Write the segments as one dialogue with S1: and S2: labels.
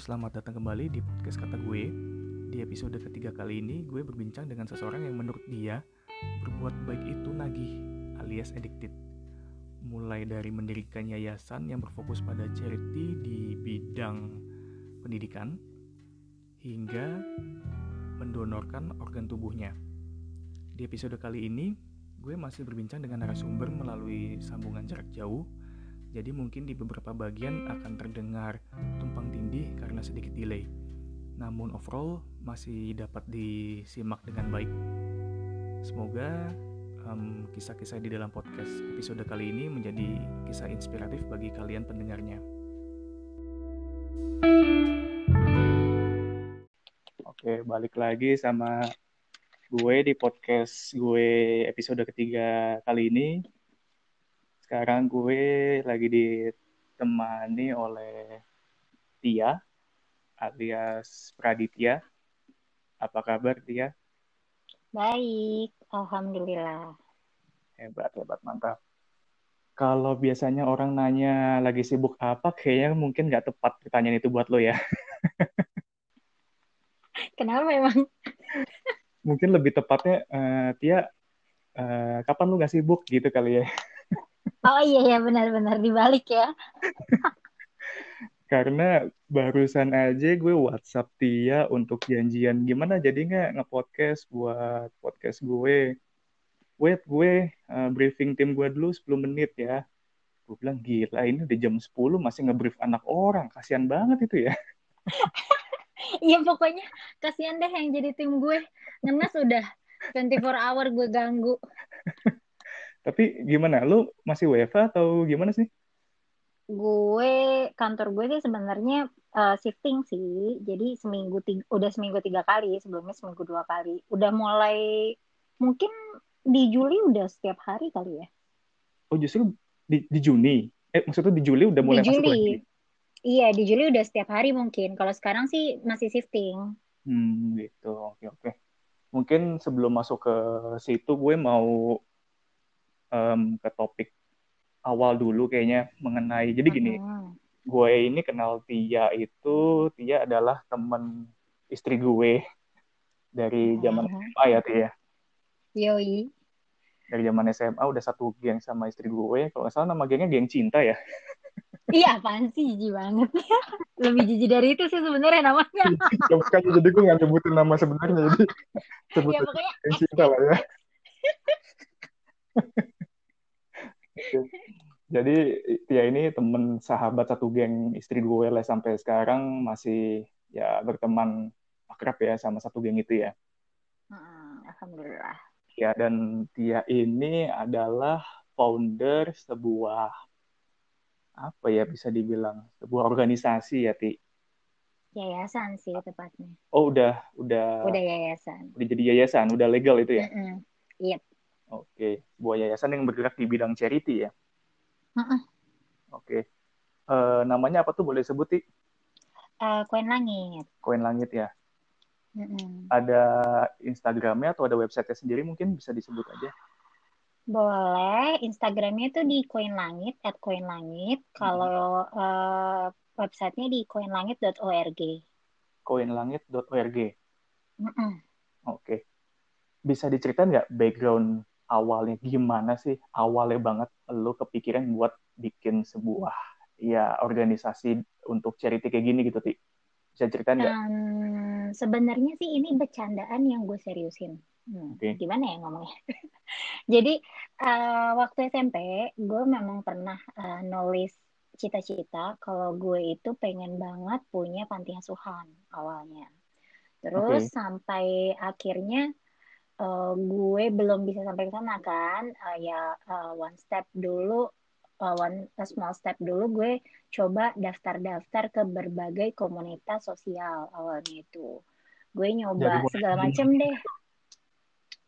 S1: selamat datang kembali di podcast kata gue. Di episode ketiga kali ini, gue berbincang dengan seseorang yang menurut dia berbuat baik itu nagih alias addicted. Mulai dari mendirikan yayasan yang berfokus pada charity di bidang pendidikan, hingga mendonorkan organ tubuhnya. Di episode kali ini, gue masih berbincang dengan narasumber melalui sambungan jarak jauh jadi mungkin di beberapa bagian akan terdengar tumpang tindih karena sedikit delay. Namun overall masih dapat disimak dengan baik. Semoga um, kisah-kisah di dalam podcast episode kali ini menjadi kisah inspiratif bagi kalian pendengarnya. Oke, balik lagi sama gue di podcast gue episode ketiga kali ini sekarang gue lagi ditemani oleh Tia alias Praditya. Apa kabar Tia?
S2: Baik, Alhamdulillah.
S1: Hebat, hebat, mantap. Kalau biasanya orang nanya lagi sibuk apa, kayaknya mungkin nggak tepat pertanyaan itu buat lo ya.
S2: Kenapa emang?
S1: mungkin lebih tepatnya, uh, Tia, uh, kapan lu nggak sibuk gitu kali ya?
S2: Oh iya ya benar-benar dibalik ya.
S1: Karena barusan aja gue WhatsApp Tia untuk janjian gimana jadi nggak nge-podcast buat podcast gue. Wait gue uh, briefing tim gue dulu 10 menit ya. Gue bilang gila ini udah jam 10 masih nge-brief anak orang. Kasihan banget itu ya.
S2: Iya pokoknya kasihan deh yang jadi tim gue. Ngenes udah 24 hour gue ganggu.
S1: Tapi gimana? Lu masih WFA atau gimana sih?
S2: Gue kantor gue sih sebenarnya uh, shifting sih. Jadi seminggu tiga, udah seminggu tiga kali, sebelumnya seminggu dua kali. Udah mulai mungkin di Juli udah setiap hari kali ya.
S1: Oh justru di, di Juni? Eh maksudnya di Juli udah mulai
S2: di Juli. lagi? Iya di Juli udah setiap hari mungkin. Kalau sekarang sih masih shifting.
S1: Hmm gitu. Oke oke. Mungkin sebelum masuk ke situ gue mau um, ke topik awal dulu kayaknya mengenai jadi gini uh-huh. gue ini kenal Tia itu Tia adalah temen istri gue dari zaman uh-huh. SMA ya Tia
S2: Yoi
S1: dari zaman SMA udah satu geng sama istri gue kalau nggak salah nama gengnya geng cinta ya
S2: Iya, apaan sih jijik banget. Lebih jijik dari itu sih sebenarnya namanya.
S1: ya, bukan, jadi gue nggak nyebutin nama sebenarnya, jadi sebut ya, pokoknya geng cinta lah ya. Jadi ya ini temen sahabat satu geng istri gue lah sampai sekarang masih ya berteman akrab ya sama satu geng itu ya.
S2: Hmm, Alhamdulillah.
S1: Ya dan dia ini adalah founder sebuah apa ya bisa dibilang sebuah organisasi ya ti
S2: yayasan sih tepatnya
S1: oh udah udah
S2: udah yayasan
S1: udah jadi yayasan udah legal itu ya
S2: mm -mm. yep
S1: Oke, sebuah yayasan yang bergerak di bidang charity ya.
S2: Uh-uh.
S1: Oke, uh, namanya apa tuh boleh sebut sih?
S2: Uh, Koin Langit.
S1: Koin Langit ya.
S2: Uh-uh.
S1: Ada Instagramnya atau ada websitenya sendiri mungkin bisa disebut aja.
S2: Boleh, Instagramnya itu di Koin Langit, at Koin Langit. Kalau uh, websitenya di koinlangit.org.
S1: Koinlangit.org.
S2: Uh-uh.
S1: Oke, bisa diceritain nggak background awalnya gimana sih awalnya banget lo kepikiran buat bikin sebuah ya organisasi untuk charity kayak gini gitu ti bisa ceritain nggak?
S2: Um, sebenarnya sih ini bercandaan yang gue seriusin. Hmm, okay. Gimana ya ngomongnya? Jadi uh, waktu SMP gue memang pernah uh, nulis cita-cita kalau gue itu pengen banget punya panti asuhan awalnya. Terus okay. sampai akhirnya uh, gue belum bisa sampai ke sana kan. Uh, ya uh, one step dulu uh, one a small step dulu gue coba daftar-daftar ke berbagai komunitas sosial awalnya itu. Gue nyoba Jadi, segala macam deh.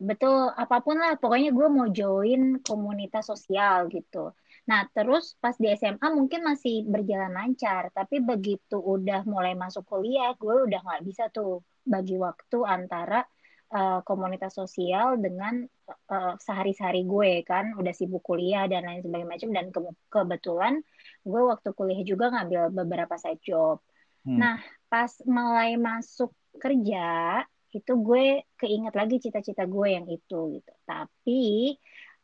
S2: Betul apa pun lah pokoknya gue mau join komunitas sosial gitu. Nah terus pas di SMA mungkin masih berjalan lancar tapi begitu udah mulai masuk kuliah gue udah nggak bisa tuh bagi waktu antara uh, komunitas sosial dengan uh, sehari-hari gue kan udah sibuk kuliah dan lain sebagainya macam dan ke kebetulan gue waktu kuliah juga ngambil beberapa side job Hmm. Nah, pas mulai masuk kerja, itu gue keinget lagi cita-cita gue yang itu gitu. Tapi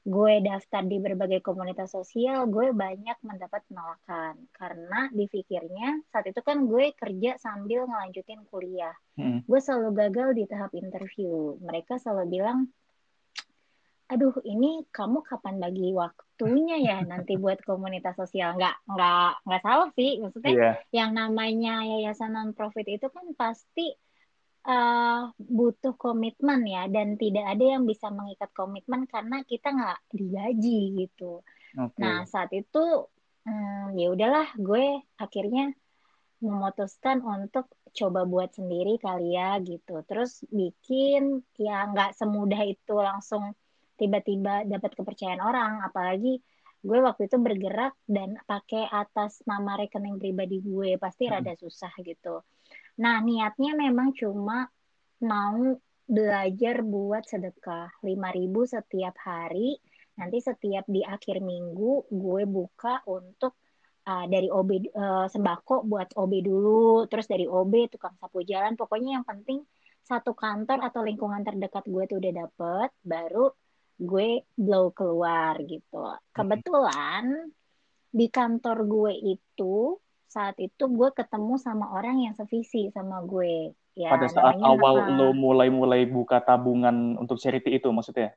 S2: gue daftar di berbagai komunitas sosial, gue banyak mendapat penolakan karena dipikirnya saat itu kan gue kerja sambil ngelanjutin kuliah. Hmm. Gue selalu gagal di tahap interview. Mereka selalu bilang, aduh ini kamu kapan bagi waktunya ya nanti buat komunitas sosial nggak nggak nggak salah sih maksudnya yeah. yang namanya yayasan non profit itu kan pasti uh, butuh komitmen ya dan tidak ada yang bisa mengikat komitmen karena kita nggak digaji gitu okay. nah saat itu hmm, ya udahlah gue akhirnya memutuskan untuk coba buat sendiri kali ya gitu terus bikin ya nggak semudah itu langsung tiba-tiba dapat kepercayaan orang apalagi gue waktu itu bergerak dan pakai atas nama rekening pribadi gue pasti hmm. rada susah gitu nah niatnya memang cuma mau belajar buat sedekah. 5000 setiap hari. Nanti setiap di akhir minggu gue buka untuk uh, dari OB uh, eh, sembako buat OB dulu. Terus dari OB tukang sapu jalan. Pokoknya yang penting satu kantor atau lingkungan terdekat gue tuh udah dapet baru gue blow keluar gitu. Kebetulan di kantor gue itu saat itu gue ketemu sama orang yang sevisi sama gue.
S1: Ya, Pada saat awal apa? lo mulai-mulai buka tabungan untuk charity itu maksudnya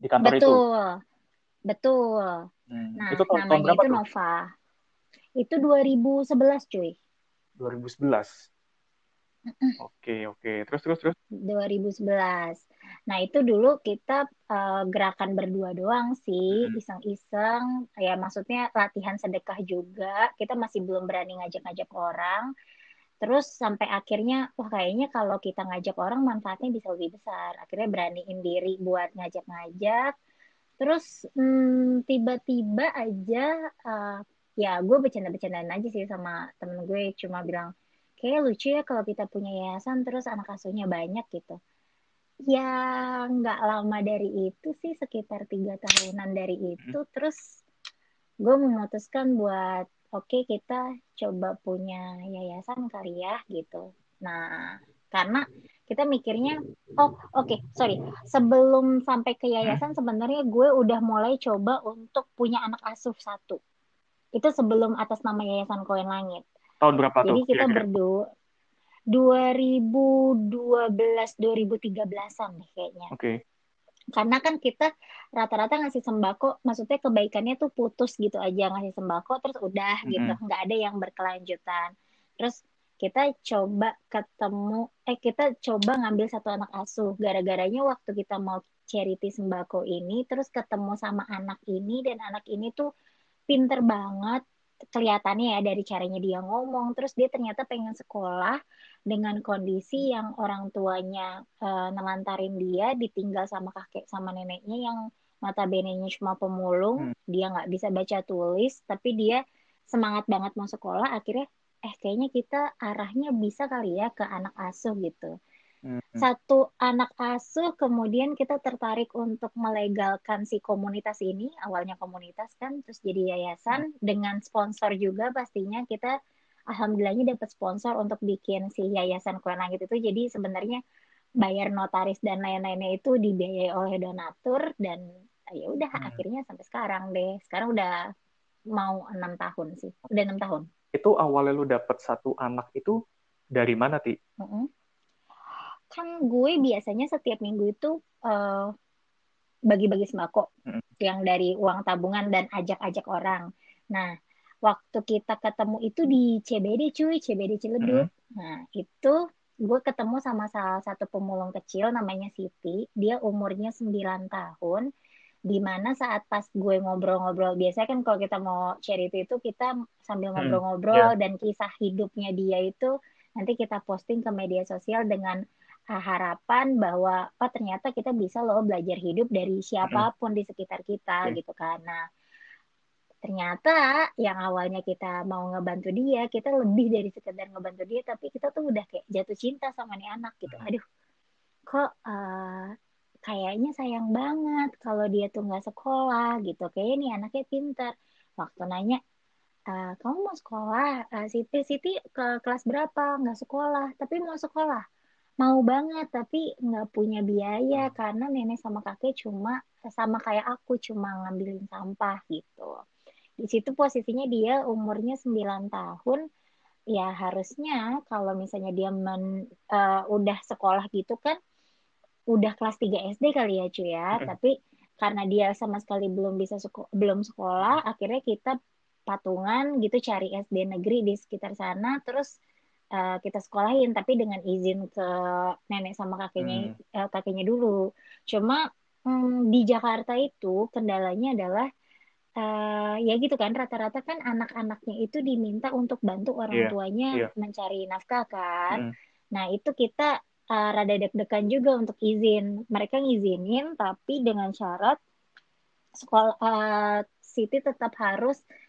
S1: di kantor
S2: betul, itu. Betul, betul. Hmm. Nah, itu tahun, namanya tahun itu tuh? Nova. Itu 2011 cuy.
S1: 2011. Oke, oke. Terus, terus, terus.
S2: 2011. Nah, itu dulu kita uh, gerakan berdua doang sih, iseng-iseng. Ya, maksudnya latihan sedekah juga. Kita masih belum berani ngajak-ngajak orang. Terus sampai akhirnya, wah kayaknya kalau kita ngajak orang manfaatnya bisa lebih besar. Akhirnya beraniin diri buat ngajak-ngajak. Terus hmm, tiba-tiba aja, uh, ya gue bercanda-bercandaan aja sih sama temen gue. Cuma bilang, kayak lucu ya kalau kita punya yayasan terus anak asuhnya banyak gitu ya nggak lama dari itu sih sekitar tiga tahunan dari hmm. itu hmm. terus gue memutuskan buat oke okay, kita coba punya yayasan kali ya gitu nah karena kita mikirnya oh oke okay, sorry sebelum sampai ke yayasan hmm. sebenarnya gue udah mulai coba untuk punya anak asuh satu itu sebelum atas nama yayasan koin langit
S1: Tahun berapa
S2: Jadi tuh? Jadi kita berdua 2012 2013-an deh kayaknya.
S1: Oke. Okay.
S2: Karena kan kita rata-rata ngasih sembako, maksudnya kebaikannya tuh putus gitu aja ngasih sembako terus udah mm -hmm. gitu, nggak ada yang berkelanjutan. Terus kita coba ketemu, eh kita coba ngambil satu anak asuh. Gara-garanya waktu kita mau charity sembako ini, terus ketemu sama anak ini dan anak ini tuh pinter banget kelihatannya ya dari caranya dia ngomong. Terus dia ternyata pengen sekolah dengan kondisi yang orang tuanya uh, nelantarin dia ditinggal sama kakek sama neneknya yang mata benenya cuma pemulung. Hmm. dia nggak bisa baca tulis tapi dia semangat banget mau sekolah. Akhirnya eh kayaknya kita arahnya bisa kali ya ke anak asuh gitu Hmm. Satu anak asuh, kemudian kita tertarik untuk melegalkan si komunitas ini. Awalnya komunitas kan, terus jadi yayasan hmm. dengan sponsor juga pastinya kita alhamdulillahnya dapat sponsor untuk bikin si yayasan kue langit itu. Jadi sebenarnya bayar notaris dan lain-lainnya itu dibiayai oleh donatur dan ya udah hmm. akhirnya sampai sekarang deh. Sekarang udah mau enam tahun sih, udah enam tahun.
S1: Itu awalnya lu dapat satu anak itu dari mana ti? Mm -hmm
S2: kan gue biasanya setiap minggu itu uh, bagi-bagi sembako hmm. yang dari uang tabungan dan ajak-ajak orang. Nah, waktu kita ketemu itu di CBD cuy, CBD Ciledug. Hmm. Nah, itu gue ketemu sama salah satu pemulung kecil namanya Siti. Dia umurnya 9 tahun. Di mana saat pas gue ngobrol-ngobrol, biasanya kan kalau kita mau charity itu kita sambil hmm, ngobrol-ngobrol hmm. yeah. dan kisah hidupnya dia itu nanti kita posting ke media sosial dengan harapan bahwa oh ternyata kita bisa loh belajar hidup dari siapa pun di sekitar kita gitu kan. Nah, ternyata yang awalnya kita mau ngebantu dia, kita lebih dari sekedar ngebantu dia, tapi kita tuh udah kayak jatuh cinta sama nih anak gitu. Aduh, kok uh, kayaknya sayang banget kalau dia tuh nggak sekolah gitu. Kayaknya nih anaknya pintar. Waktu nanya, uh, kamu mau sekolah uh, Siti Siti ke kelas berapa nggak sekolah tapi mau sekolah mau banget tapi nggak punya biaya karena nenek sama kakek cuma sama kayak aku cuma ngambilin sampah gitu. Di situ posisinya dia umurnya 9 tahun ya harusnya kalau misalnya dia men, uh, udah sekolah gitu kan udah kelas 3 SD kali ya cuy ya. Hmm. tapi karena dia sama sekali belum bisa seko belum sekolah akhirnya kita patungan gitu cari SD negeri di sekitar sana terus uh, kita sekolahin tapi dengan izin ke nenek sama kakeknya hmm. uh, kakeknya dulu cuma um, di Jakarta itu kendalanya adalah uh, ya gitu kan rata-rata kan anak-anaknya itu diminta untuk bantu orang yeah. tuanya yeah. mencari nafkah kan. Mm. Nah, itu kita uh, rada deg-degan juga untuk izin. Mereka ngizinin tapi dengan syarat sekolah uh, Siti tetap harus uh,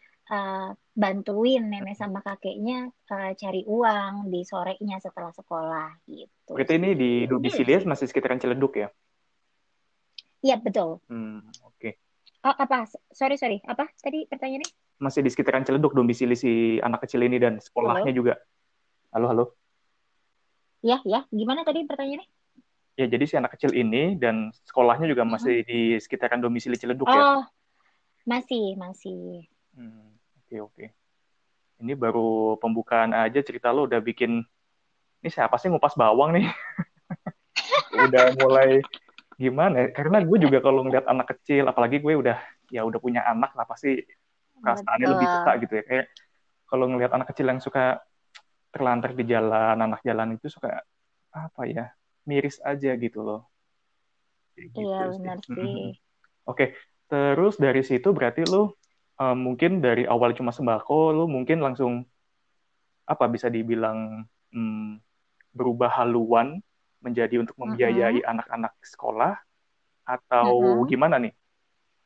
S2: bantuin nenek sama kakeknya uh, cari uang di sorenya setelah sekolah gitu.
S1: Berarti ini di domisili hmm. masih sekitaran Ciledug ya?
S2: Iya betul.
S1: Hmm, Oke. Okay.
S2: Oh apa? Sorry sorry. Apa tadi pertanyaannya?
S1: Masih di sekitaran Ciledug domisili si anak kecil ini dan sekolahnya halo? juga. Halo halo.
S2: Ya, ya. Gimana tadi pertanyaannya?
S1: Ya, jadi si anak kecil ini dan sekolahnya juga hmm. masih di sekitaran domisili Ciledug oh, ya?
S2: Oh, masih, masih.
S1: Hmm, oke, okay, oke. Okay. Ini baru pembukaan aja cerita lo udah bikin, ini siapa sih ngupas bawang nih? udah mulai gimana ya? Karena gue juga kalau ngeliat anak kecil, apalagi gue udah ya udah punya anak lah pasti perasaannya lebih peka gitu ya. Kayak kalau ngeliat anak kecil yang suka terlantar di jalan anak jalan itu suka apa ya miris aja gitu loh
S2: gitu iya benar sih
S1: oke terus dari situ berarti lu um, mungkin dari awal cuma sembako lu mungkin langsung apa bisa dibilang um, berubah haluan menjadi untuk membiayai uh-huh. anak-anak sekolah atau uh-huh. gimana nih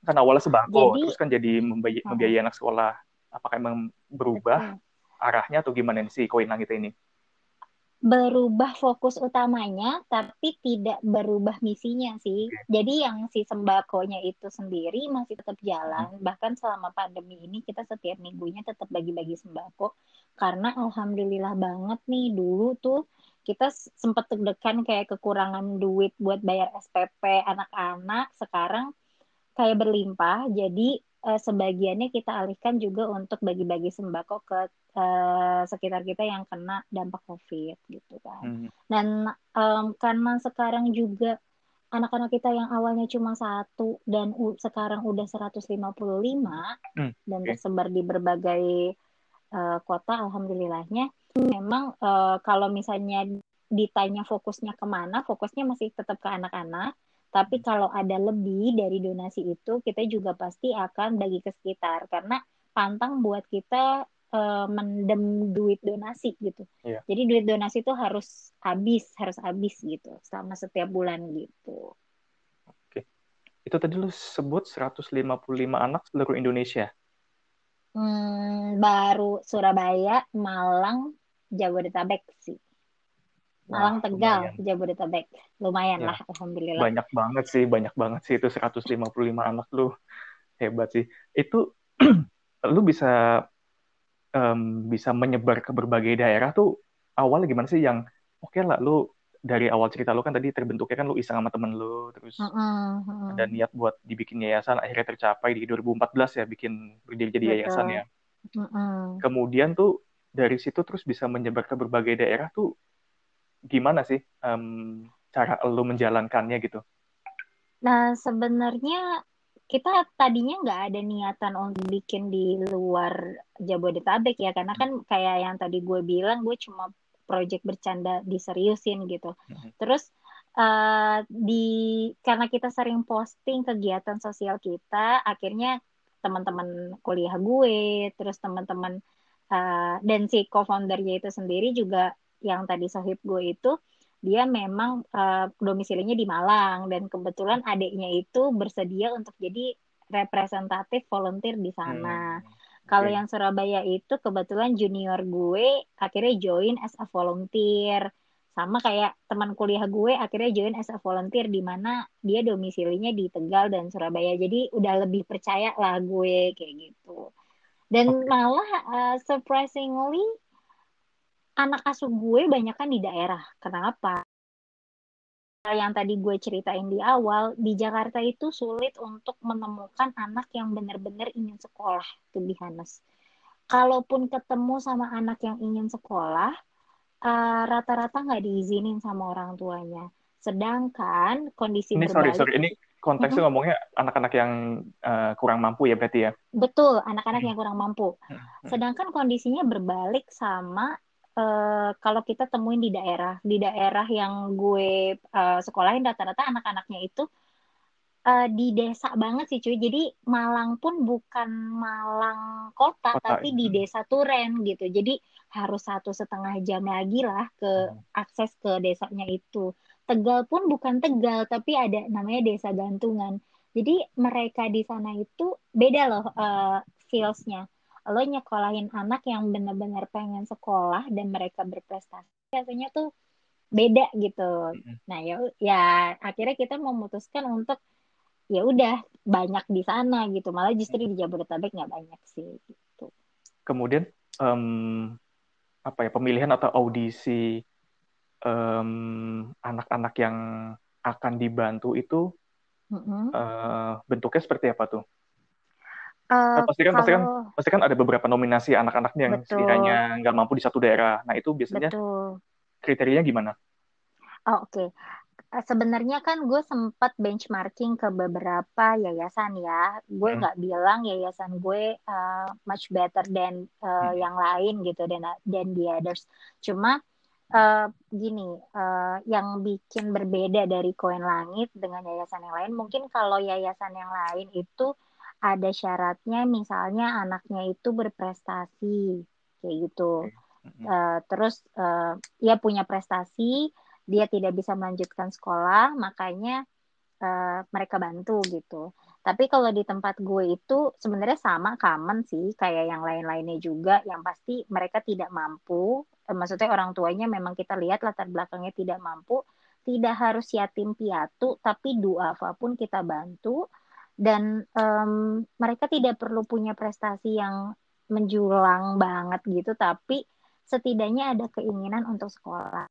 S1: kan awalnya sembako jadi, terus kan jadi membiayai, membiayai anak sekolah apakah emang berubah uh-huh arahnya atau gimana sih koin langit ini?
S2: Berubah fokus utamanya, tapi tidak berubah misinya sih. Jadi yang si sembakonya itu sendiri masih tetap jalan. Hmm. Bahkan selama pandemi ini kita setiap minggunya tetap bagi-bagi sembako. Karena alhamdulillah banget nih dulu tuh kita sempat deg-degan kayak kekurangan duit buat bayar SPP anak-anak. Sekarang kayak berlimpah. Jadi uh, sebagiannya kita alihkan juga untuk bagi-bagi sembako ke uh, sekitar kita yang kena dampak COVID gitu kan. Hmm. Dan um, karena sekarang juga anak-anak kita yang awalnya cuma satu dan sekarang udah 155 hmm. dan tersebar di berbagai uh, kota, alhamdulillahnya. Memang uh, kalau misalnya ditanya fokusnya ke mana, fokusnya masih tetap ke anak-anak tapi kalau ada lebih dari donasi itu, kita juga pasti akan bagi ke sekitar karena pantang buat kita uh, mendem duit donasi gitu. Yeah. Jadi duit donasi itu harus habis, harus habis gitu selama setiap bulan gitu.
S1: Oke. Itu tadi lu sebut 155 anak seluruh Indonesia.
S2: Hmm, baru Surabaya, Malang, Jabodetabek sih. Malang Tegal lumayan. Jabodetabek. Lumayan ya. lah alhamdulillah.
S1: Banyak banget sih banyak banget sih itu 155 anak lu hebat sih. Itu lu bisa um, bisa menyebar ke berbagai daerah tuh awalnya gimana sih yang oke okay lah lu dari awal cerita lu kan tadi terbentuknya kan lu iseng sama temen lu terus uh -uh, ada niat buat dibikin yayasan akhirnya tercapai di 2014 ya bikin berdiri jadi yayasan ya. Uh -uh. kemudian tuh dari situ terus bisa menyebar ke berbagai daerah tuh gimana sih um, cara lo menjalankannya gitu?
S2: Nah sebenarnya kita tadinya nggak ada niatan untuk bikin di luar Jabodetabek ya karena kan kayak yang tadi gue bilang gue cuma project bercanda diseriusin gitu. Mm-hmm. Terus uh, di karena kita sering posting kegiatan sosial kita, akhirnya teman-teman kuliah gue, terus teman-teman uh, dan si co-foundernya itu sendiri juga yang tadi sahib gue itu dia memang uh, domisilinya di Malang dan kebetulan adiknya itu bersedia untuk jadi representatif volunteer di sana. Hmm. Kalau yang Surabaya itu kebetulan junior gue akhirnya join as a volunteer. Sama kayak teman kuliah gue akhirnya join as a volunteer di mana dia domisilinya di Tegal dan Surabaya. Jadi udah lebih percaya lah gue kayak gitu. Dan okay. malah uh, surprisingly anak asuh gue banyak kan di daerah. Kenapa? Yang tadi gue ceritain di awal, di Jakarta itu sulit untuk menemukan anak yang benar-benar ingin sekolah, to be honest. Kalaupun ketemu sama anak yang ingin sekolah, uh, rata-rata nggak diizinin sama orang tuanya. Sedangkan kondisi
S1: ini berbalik, sorry sorry ini konteksnya mm -hmm. ngomongnya anak-anak yang uh, kurang mampu ya berarti ya.
S2: Betul, anak-anak yang kurang mampu. Sedangkan kondisinya berbalik sama uh, kalau kita temuin di daerah, di daerah yang gue uh, sekolahin rata-rata anak-anaknya itu uh, di desa banget sih cuy. Jadi Malang pun bukan Malang kota, kota tapi di desa Turen gitu. Jadi harus satu setengah jam lagi lah ke akses ke desanya itu. Tegal pun bukan Tegal, tapi ada namanya Desa Gantungan. Jadi mereka di sana itu beda loh uh, feelsnya. Lo nyekolahin anak yang benar-benar pengen sekolah dan mereka berprestasi, biasanya tuh beda gitu. Nah ya, ya akhirnya kita memutuskan untuk ya udah banyak di sana gitu. Malah justru di Jabodetabek nggak banyak sih gitu.
S1: Kemudian um, apa ya pemilihan atau audisi anak anak-anak yang akan dibantu itu mm-hmm. uh, bentuknya seperti apa tuh? Uh, pasti kan kalau... pasti kan pasti kan ada beberapa nominasi anak-anaknya yang Betul. sekiranya nggak mampu di satu daerah. Nah itu biasanya Betul. kriterianya gimana?
S2: Oh, Oke, okay. Eh, sebenarnya kan gue sempat benchmarking ke beberapa yayasan ya. Gue hmm. nggak hmm. bilang yayasan gue uh, much better than uh, hmm. yang lain gitu dan dan the others. Cuma uh, gini, uh, yang bikin berbeda dari koin langit dengan yayasan yang lain, mungkin kalau yayasan yang lain itu ada syaratnya, misalnya anaknya itu berprestasi, kayak gitu. Uh, terus uh, dia punya prestasi, dia tidak bisa melanjutkan sekolah, makanya uh, mereka bantu gitu. Tapi kalau di tempat gue itu sebenarnya sama common sih kayak yang lain-lainnya juga yang pasti mereka tidak mampu eh, maksudnya orang tuanya memang kita lihat latar belakangnya tidak mampu tidak harus yatim piatu tapi duafa pun kita bantu dan um, mereka tidak perlu punya prestasi yang menjulang banget gitu tapi setidaknya ada keinginan untuk sekolah.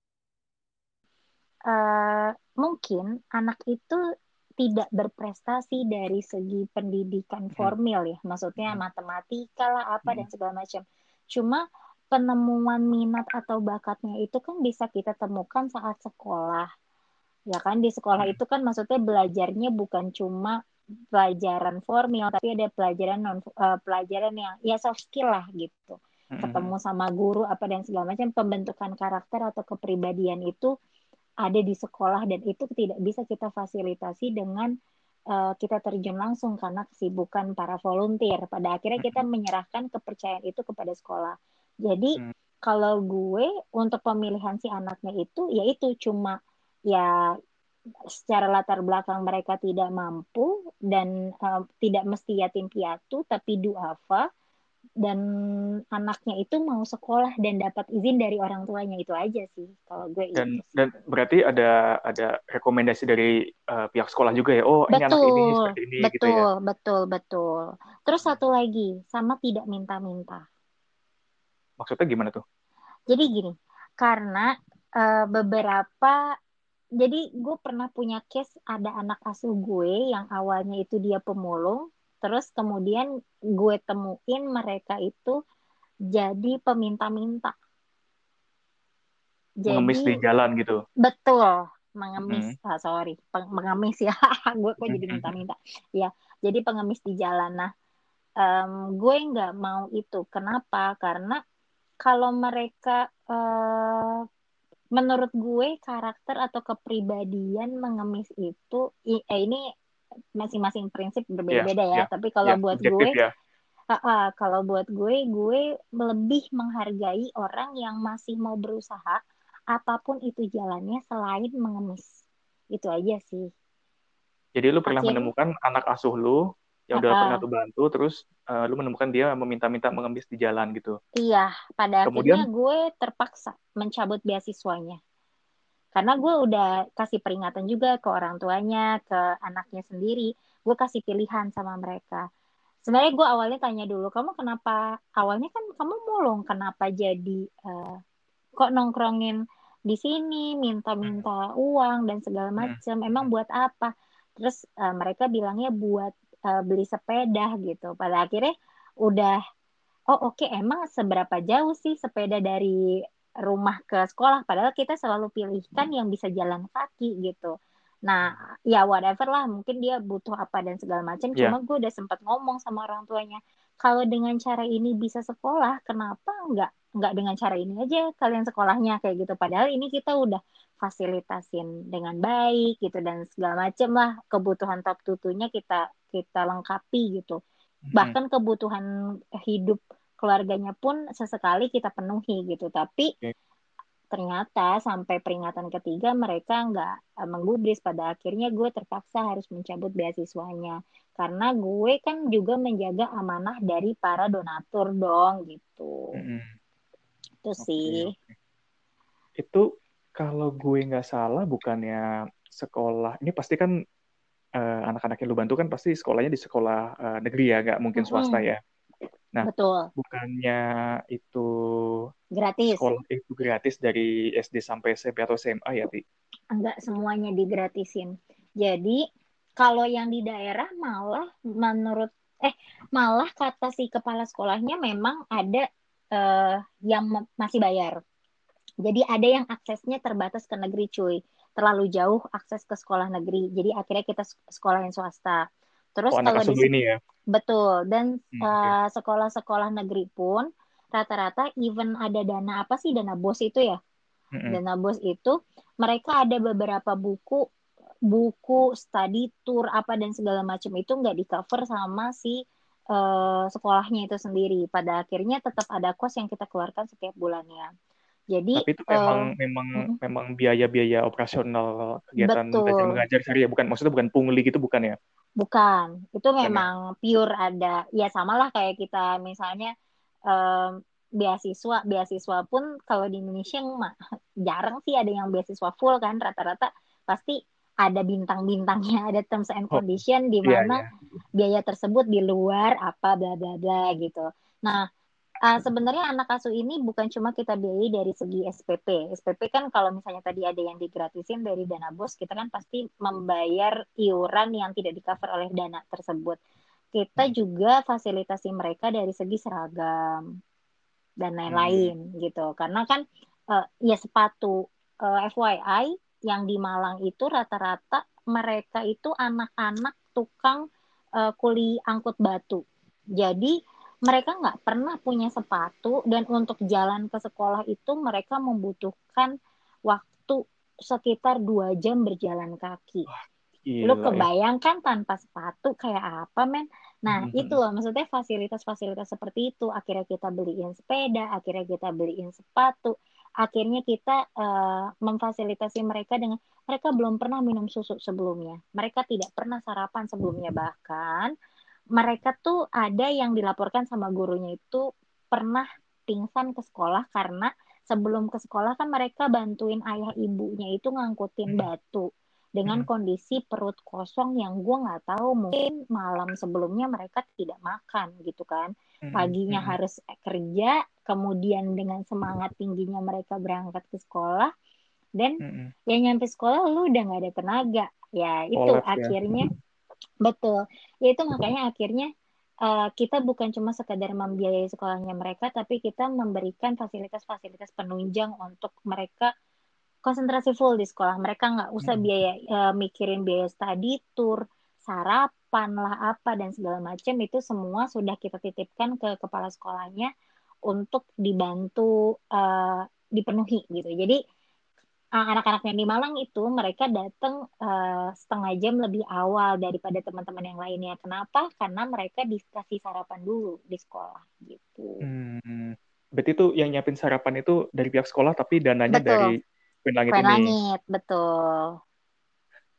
S2: Uh, mungkin anak itu tidak berprestasi dari segi pendidikan formal ya, maksudnya matematika lah apa dan segala macam. Cuma penemuan minat atau bakatnya itu kan bisa kita temukan saat sekolah. Ya kan di sekolah itu kan maksudnya belajarnya bukan cuma pelajaran formal tapi ada pelajaran non uh, pelajaran yang ya soft skill lah gitu. Ketemu sama guru apa dan segala macam pembentukan karakter atau kepribadian itu ada di sekolah dan itu tidak bisa kita fasilitasi dengan uh, kita terjun langsung karena kesibukan para volunteer. Pada akhirnya kita menyerahkan kepercayaan itu kepada sekolah. Jadi kalau gue untuk pemilihan si anaknya itu ya itu cuma ya secara latar belakang mereka tidak mampu dan uh, tidak mesti yatim piatu tapi duafa dan anaknya itu mau sekolah dan dapat izin dari orang tuanya. Itu aja sih kalau gue
S1: dan itu. dan berarti ada ada rekomendasi dari uh, pihak sekolah juga ya? Oh betul, ini anak ini seperti ini
S2: betul
S1: gitu ya?
S2: betul betul terus satu lagi sama tidak minta-minta.
S1: Maksudnya gimana tuh?
S2: Jadi gini karena uh, beberapa jadi gue pernah punya case ada anak asuh gue yang awalnya itu dia pemulung terus kemudian gue temuin mereka itu jadi peminta-minta.
S1: Jadi, mengemis di jalan gitu?
S2: Betul mengemis. Hmm. ah, sorry mengemis ya. Gue kok jadi minta-minta. Ya jadi pengemis di jalan. Nah um, gue nggak mau itu. Kenapa? Karena kalau mereka uh, menurut gue karakter atau kepribadian mengemis itu eh, ini masing-masing prinsip berbeda-beda yeah, ya. Yeah, Tapi kalau yeah, buat gue, yeah. uh, uh, kalau buat gue, gue lebih menghargai orang yang masih mau berusaha apa pun itu jalannya selain mengemis. Itu aja sih.
S1: Jadi lu pernah Akhirnya, menemukan anak asuh lu yang udah uh, pernah tuh bantu, terus uh, lu menemukan dia meminta-minta mengemis di jalan gitu.
S2: Iya, pada Kemudian, akhirnya gue terpaksa mencabut beasiswanya. Karena gue udah kasih peringatan juga ke orang tuanya ke anaknya sendiri. Gue kasih pilihan sama mereka. Sebenarnya gue awalnya tanya dulu kamu kenapa? Awalnya kan kamu mulung kenapa jadi uh, kok nongkrongin di sini minta-minta uang dan segala hmm. macam emang buat apa? Terus uh, mereka bilangnya buat uh, beli sepeda gitu pada akhirnya udah oh oke okay, emang seberapa jauh sih sepeda dari rumah ke sekolah padahal kita selalu pilihkan yang bisa jalan kaki gitu Nah, ya whatever lah, mungkin dia butuh apa dan segala macam. Yeah. Cuma gue udah sempat ngomong sama orang tuanya, kalau dengan cara ini bisa sekolah, kenapa nggak nggak dengan cara ini aja kalian sekolahnya kayak gitu. Padahal ini kita udah fasilitasin dengan baik gitu dan segala macam lah kebutuhan top tutunya kita kita lengkapi gitu. Mm-hmm. Bahkan kebutuhan hidup keluarganya pun sesekali kita penuhi gitu. Tapi okay ternyata sampai peringatan ketiga mereka nggak uh, menggubris pada akhirnya gue terpaksa harus mencabut beasiswanya karena gue kan juga menjaga amanah dari para donatur dong gitu mm-hmm. itu okay, sih okay.
S1: itu kalau gue nggak salah bukannya sekolah ini pasti kan uh, anak-anak yang lu bantu kan pasti sekolahnya di sekolah uh, negeri ya nggak mungkin swasta ya Nah, Betul. bukannya itu
S2: gratis.
S1: Sekolah itu gratis dari SD sampai SMP atau SMA ya, Ti?
S2: Enggak semuanya digratisin. Jadi, kalau yang di daerah malah menurut eh malah kata si kepala sekolahnya memang ada uh, yang masih bayar. Jadi ada yang aksesnya terbatas ke negeri cuy. Terlalu jauh akses ke sekolah negeri. Jadi akhirnya kita sekolah yang swasta. Terus oh, kalau di ini ya. Betul. Dan hmm, uh, sekolah-sekolah negeri pun rata-rata even ada dana apa sih dana bos itu ya? Hmm. Dana bos itu mereka ada beberapa buku buku study tour apa dan segala macam itu nggak di cover sama si uh, sekolahnya itu sendiri. Pada akhirnya tetap ada kos yang kita keluarkan setiap bulannya. Jadi
S1: tapi itu memang uh, memang uh, memang biaya-biaya operasional kegiatan betul. belajar mengajar sehari ya bukan maksudnya bukan pungli gitu bukan ya?
S2: Bukan, itu memang pure ada. Ya samalah kayak kita misalnya um, beasiswa, beasiswa pun kalau di Indonesia mah jarang sih ada yang beasiswa full kan, rata-rata pasti ada bintang-bintangnya, ada terms and oh, condition oh, di iya, mana iya, iya. biaya tersebut di luar apa bla bla bla gitu. Nah, uh, sebenarnya anak asuh ini bukan cuma kita biayai dari segi SPP. SPP kan kalau misalnya tadi ada yang digratisin dari dana bos, kita kan pasti membayar iuran yang tidak di cover oleh dana tersebut. Kita hmm. juga fasilitasi mereka dari segi seragam dan lain-lain hmm. gitu. Karena kan uh, ya sepatu uh, eh, FYI yang di Malang itu rata-rata mereka itu anak-anak tukang uh, kuli angkut batu. Jadi mereka nggak pernah punya sepatu dan untuk jalan ke sekolah itu mereka membutuhkan waktu sekitar dua jam berjalan kaki. Wah, Lu ya. kebayangkan ya. tanpa sepatu kayak apa men? Nah hmm. itu loh maksudnya fasilitas-fasilitas seperti itu. Akhirnya kita beliin sepeda, akhirnya kita beliin sepatu, akhirnya kita uh, memfasilitasi mereka dengan mereka belum pernah minum susu sebelumnya. Mereka tidak pernah sarapan sebelumnya bahkan mereka tuh ada yang dilaporkan sama gurunya itu pernah pingsan ke sekolah karena sebelum ke sekolah kan mereka bantuin ayah ibunya itu ngangkutin hmm. batu dengan hmm. kondisi perut kosong yang gue nggak tahu mungkin malam sebelumnya mereka tidak makan gitu kan hmm. paginya harus kerja kemudian dengan semangat tingginya mereka berangkat ke sekolah dan yang nyampe sekolah lu udah nggak ada tenaga ya itu ya. akhirnya Betul. Ya itu makanya akhirnya uh, kita bukan cuma sekadar membiayai sekolahnya mereka, tapi kita memberikan fasilitas-fasilitas penunjang untuk mereka konsentrasi full di sekolah. Mereka nggak usah hmm. biaya uh, mikirin biaya study tour, sarapan lah apa dan segala macam itu semua sudah kita titipkan ke kepala sekolahnya untuk dibantu uh, dipenuhi gitu. Jadi anak-anak yang di Malang itu mereka datang uh, setengah jam lebih awal daripada teman-teman yang lainnya. Kenapa? Karena mereka dikasih sarapan dulu di sekolah gitu.
S1: Hmm. Berarti itu yang nyiapin sarapan itu dari pihak sekolah tapi dananya betul. dari Queen Langit
S2: Queen ini. Langit, betul.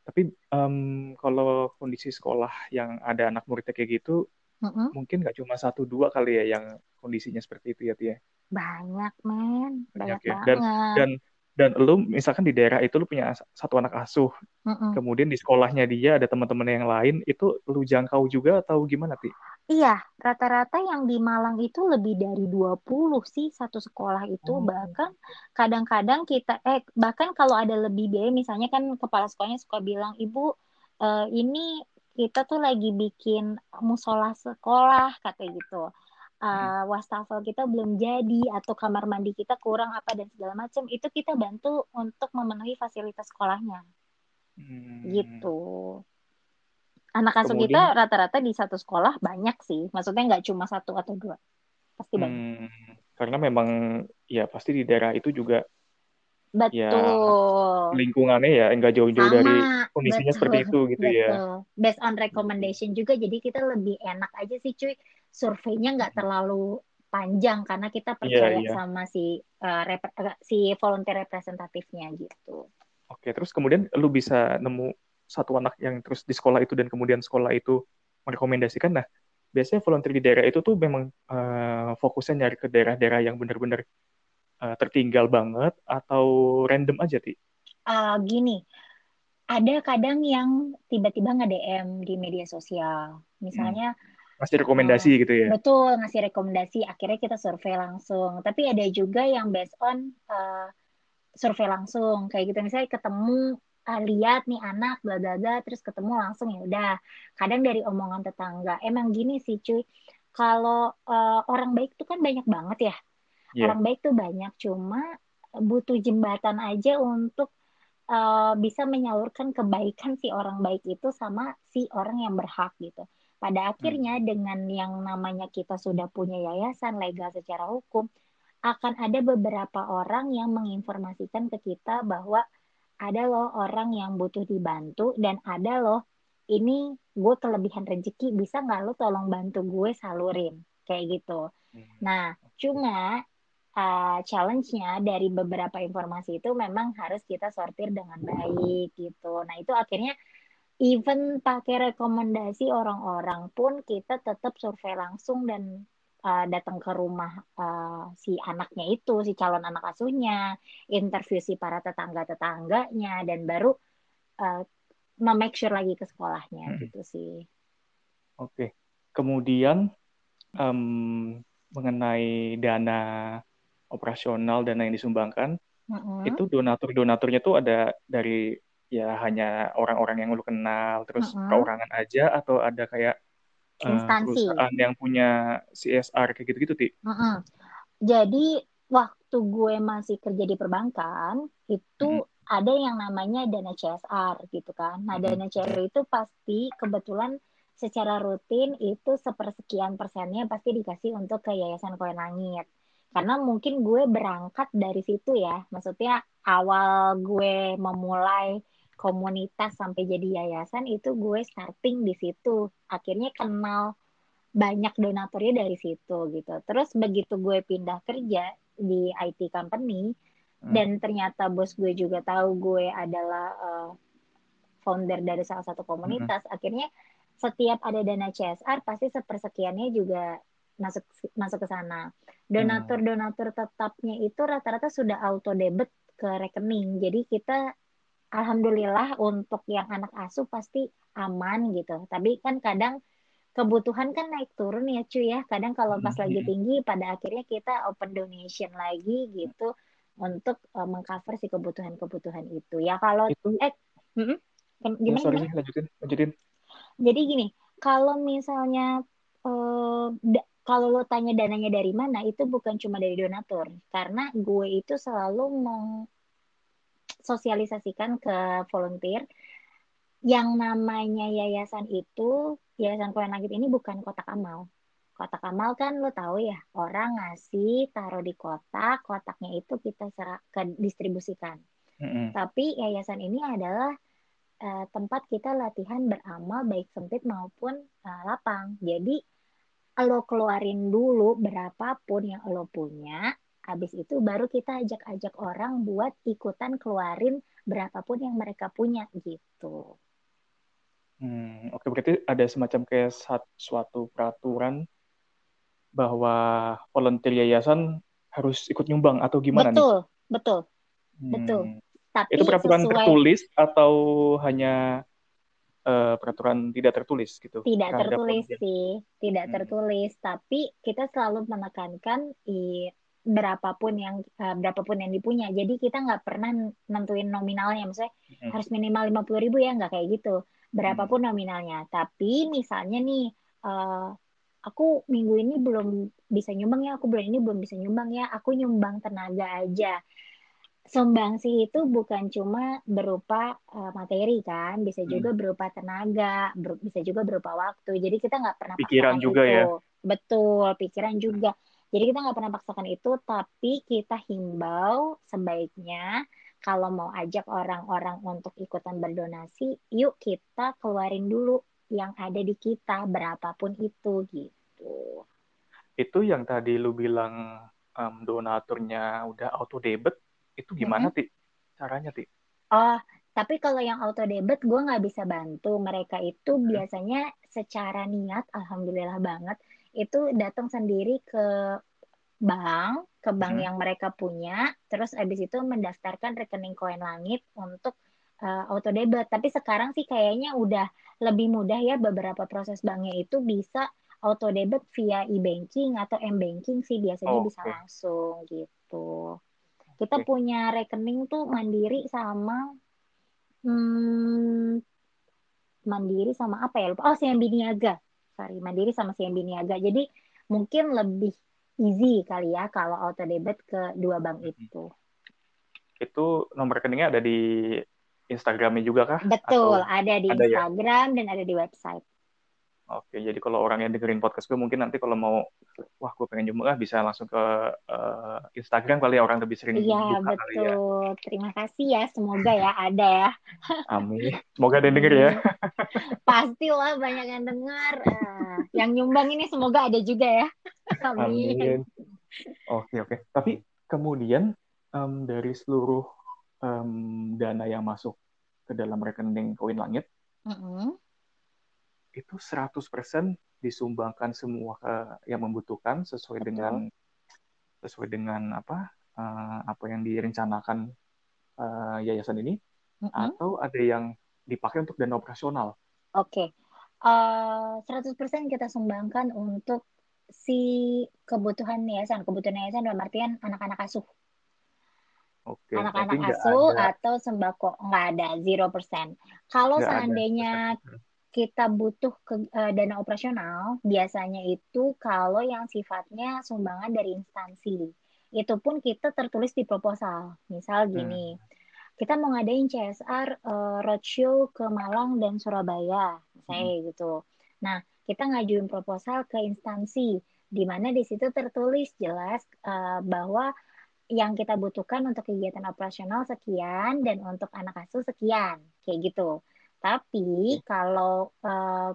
S1: Tapi um, kalau kondisi sekolah yang ada anak muridnya kayak gitu, mm-hmm. mungkin nggak cuma satu dua kali ya yang kondisinya seperti itu ya Tia?
S2: Banyak men, banyak, banyak ya.
S1: Dan, dan dan lu misalkan di daerah itu lu punya satu anak asuh mm kemudian di sekolahnya dia ada teman-teman yang lain itu lu jangkau juga atau gimana ti
S2: Iya, rata-rata yang di Malang itu lebih dari 20 sih satu sekolah itu. Oh. Bahkan kadang-kadang kita eh bahkan kalau ada lebih biaya misalnya kan kepala sekolahnya suka bilang, "Ibu, uh, ini kita tuh lagi bikin musola sekolah," kata gitu uh, wastafel kita belum jadi atau kamar mandi kita kurang apa dan segala macam itu kita bantu untuk memenuhi fasilitas sekolahnya. Hmm. gitu. Anak asuh kita rata-rata di satu sekolah banyak sih. Maksudnya nggak cuma satu atau dua. Pasti banyak. Hmm,
S1: karena memang ya pasti di daerah itu juga
S2: betul.
S1: Ya, lingkungannya ya enggak jauh-jauh dari kondisinya betul, seperti itu gitu ya. betul.
S2: ya. Based on recommendation juga, jadi kita lebih enak aja sih cuy. Surveinya nggak terlalu panjang karena kita iya, percaya yeah, yeah. sama si uh, rep- si volunteer representatifnya gitu.
S1: Oke, terus kemudian lu bisa nemu satu anak yang terus di sekolah itu dan kemudian sekolah itu merekomendasikan. Nah, biasanya volunteer di daerah itu tuh memang uh, fokusnya nyari ke daerah-daerah yang benar-benar uh, tertinggal banget atau random aja ti?
S2: Uh, gini, ada kadang yang tiba-tiba nge-DM di media sosial, misalnya. Hmm.
S1: Ngasih rekomendasi uh, gitu ya?
S2: Betul, ngasih rekomendasi. Akhirnya kita survei langsung. Tapi ada juga yang based on uh, survei langsung, kayak gitu. Misalnya ketemu uh, lihat nih anak bla bla bla terus ketemu langsung ya udah kadang dari omongan tetangga emang gini sih cuy kalau uh, orang baik tuh kan banyak banget ya yeah. orang baik tuh banyak cuma butuh jembatan aja untuk uh, bisa menyalurkan kebaikan si orang baik itu sama si orang yang berhak gitu pada akhirnya hmm. dengan yang namanya kita sudah punya yayasan legal secara hukum akan ada beberapa orang yang menginformasikan ke kita bahwa ada loh orang yang butuh dibantu dan ada loh ini gue kelebihan rezeki bisa nggak lo tolong bantu gue salurin kayak gitu. Hmm. Nah cuma uh, challenge-nya dari beberapa informasi itu memang harus kita sortir dengan baik gitu. Nah, itu akhirnya even pakai rekomendasi orang-orang pun kita tetap survei langsung dan uh, datang ke rumah uh, si anaknya itu, si calon anak asuhnya, interview si para tetangga-tetangganya dan baru uh, make sure lagi ke sekolahnya hmm. gitu sih.
S1: Oke. Kemudian um, mengenai dana operasional dana yang disumbangkan mm-hmm. itu donatur-donaturnya tuh ada dari ya hanya orang-orang yang lu kenal terus mm-hmm. perorangan aja atau ada kayak uh, perusahaan yang punya CSR kayak gitu-gitu ti mm-hmm.
S2: jadi waktu gue masih kerja di perbankan itu mm-hmm. ada yang namanya dana CSR gitu kan nah dana CSR itu pasti kebetulan secara rutin itu sepersekian persennya pasti dikasih untuk ke Yayasan Koin Langit karena mungkin gue berangkat dari situ ya maksudnya awal gue memulai komunitas sampai jadi yayasan itu gue starting di situ akhirnya kenal banyak donaturnya dari situ gitu terus begitu gue pindah kerja di IT company hmm. dan ternyata bos gue juga tahu gue adalah uh, founder dari salah satu komunitas hmm. akhirnya setiap ada dana CSR pasti sepersekiannya juga masuk masuk ke sana. Donatur-donatur tetapnya itu rata-rata sudah auto debit ke rekening. Jadi kita alhamdulillah untuk yang anak asuh pasti aman gitu. Tapi kan kadang kebutuhan kan naik turun ya cuy ya. Kadang kalau pas lagi hmm. tinggi pada akhirnya kita open donation lagi gitu untuk uh, mengcover si kebutuhan-kebutuhan itu. Ya kalau itu... eh hmm,
S1: gimana? Oh, sorry, lanjutin, lanjutin.
S2: Jadi gini, kalau misalnya uh, kalau lo tanya dananya dari mana itu bukan cuma dari donatur. Karena gue itu selalu sosialisasikan ke volunteer. Yang namanya yayasan itu yayasan Kue Langit ini bukan kotak amal. Kotak amal kan lo tahu ya orang ngasih taruh di kotak kotaknya itu kita serah, ke distribusikan. Mm-hmm. tapi yayasan ini adalah uh, tempat kita latihan beramal baik sempit maupun uh, lapang. Jadi lo keluarin dulu berapapun yang lo punya, habis itu baru kita ajak-ajak orang buat ikutan keluarin berapapun yang mereka punya gitu.
S1: Hmm, oke berarti ada semacam kayak suatu peraturan bahwa volunteer yayasan harus ikut nyumbang atau gimana
S2: betul, nih? Betul, betul. Hmm. Betul.
S1: Tapi itu peraturan sesuai... tertulis atau hanya uh, peraturan tidak tertulis gitu?
S2: Tidak tertulis sih, tidak hmm. tertulis. Tapi kita selalu menekankan i, berapapun yang uh, berapapun yang dipunya. Jadi kita nggak pernah nentuin nominalnya, maksudnya hmm. harus minimal lima puluh ribu ya nggak kayak gitu. Berapapun hmm. nominalnya. Tapi misalnya nih, uh, aku minggu ini belum bisa nyumbang ya, aku bulan ini belum bisa nyumbang ya, aku nyumbang tenaga aja sumbangsi itu bukan cuma berupa uh, materi kan, bisa juga hmm. berupa tenaga, ber bisa juga berupa waktu. Jadi kita nggak pernah
S1: pikiran juga
S2: itu.
S1: ya.
S2: Betul, pikiran juga. Jadi kita nggak pernah paksakan itu, tapi kita himbau sebaiknya kalau mau ajak orang-orang untuk ikutan berdonasi, yuk kita keluarin dulu yang ada di kita berapapun itu gitu.
S1: Itu yang tadi lu bilang um, donaturnya udah auto debit itu gimana mm -hmm. ti caranya ti
S2: oh tapi kalau yang auto debit gue nggak bisa bantu mereka itu hmm. biasanya secara niat alhamdulillah banget itu datang sendiri ke bank ke bank hmm. yang mereka punya terus abis itu mendaftarkan rekening koin langit untuk uh, auto debit tapi sekarang sih kayaknya udah lebih mudah ya beberapa proses banknya itu bisa auto debit via e-banking atau m-banking sih biasanya oh, bisa okay. langsung gitu kita okay. punya rekening tuh mandiri sama hmm, mandiri sama apa ya lupa oh CMB Niaga sorry mandiri sama CMB Niaga jadi mungkin lebih easy kali ya kalau auto debit ke dua bank itu
S1: itu nomor rekeningnya ada di Instagramnya juga kah?
S2: Betul, Atau ada di ada ya? Instagram ya? dan ada di website.
S1: Oke, jadi kalau orang yang dengerin podcast gue mungkin nanti kalau mau, wah gue pengen jumlah bisa langsung ke uh, Instagram kali ya orang lebih sering
S2: Iya betul. Kali ya. Terima kasih ya, semoga ya ada ya.
S1: Amin. Semoga ada yang denger ya.
S2: Pastilah banyak yang dengar. Uh, yang nyumbang ini semoga ada juga ya.
S1: Amin. Amin. Oke oke. Tapi kemudian um, dari seluruh um, dana yang masuk ke dalam rekening koin langit. Mm -hmm itu 100% disumbangkan semua ke yang membutuhkan sesuai Betul. dengan sesuai dengan apa uh, apa yang direncanakan uh, yayasan ini mm -hmm. atau ada yang dipakai untuk dana operasional.
S2: Oke. Okay. Uh, 100% kita sumbangkan untuk si kebutuhan yayasan. Kebutuhan yayasan dalam artian anak-anak asuh.
S1: Oke.
S2: Anak-anak asuh ada... atau sembako nggak ada zero persen. Kalau seandainya ada kita butuh ke, uh, dana operasional biasanya itu kalau yang sifatnya sumbangan dari instansi itu pun kita tertulis di proposal misal gini hmm. kita mau ngadain CSR uh, eh, roadshow ke Malang dan Surabaya saya hmm. gitu nah kita ngajuin proposal ke instansi di mana di situ tertulis jelas uh, bahwa yang kita butuhkan untuk kegiatan operasional sekian dan untuk anak asuh sekian kayak gitu tapi kalau uh,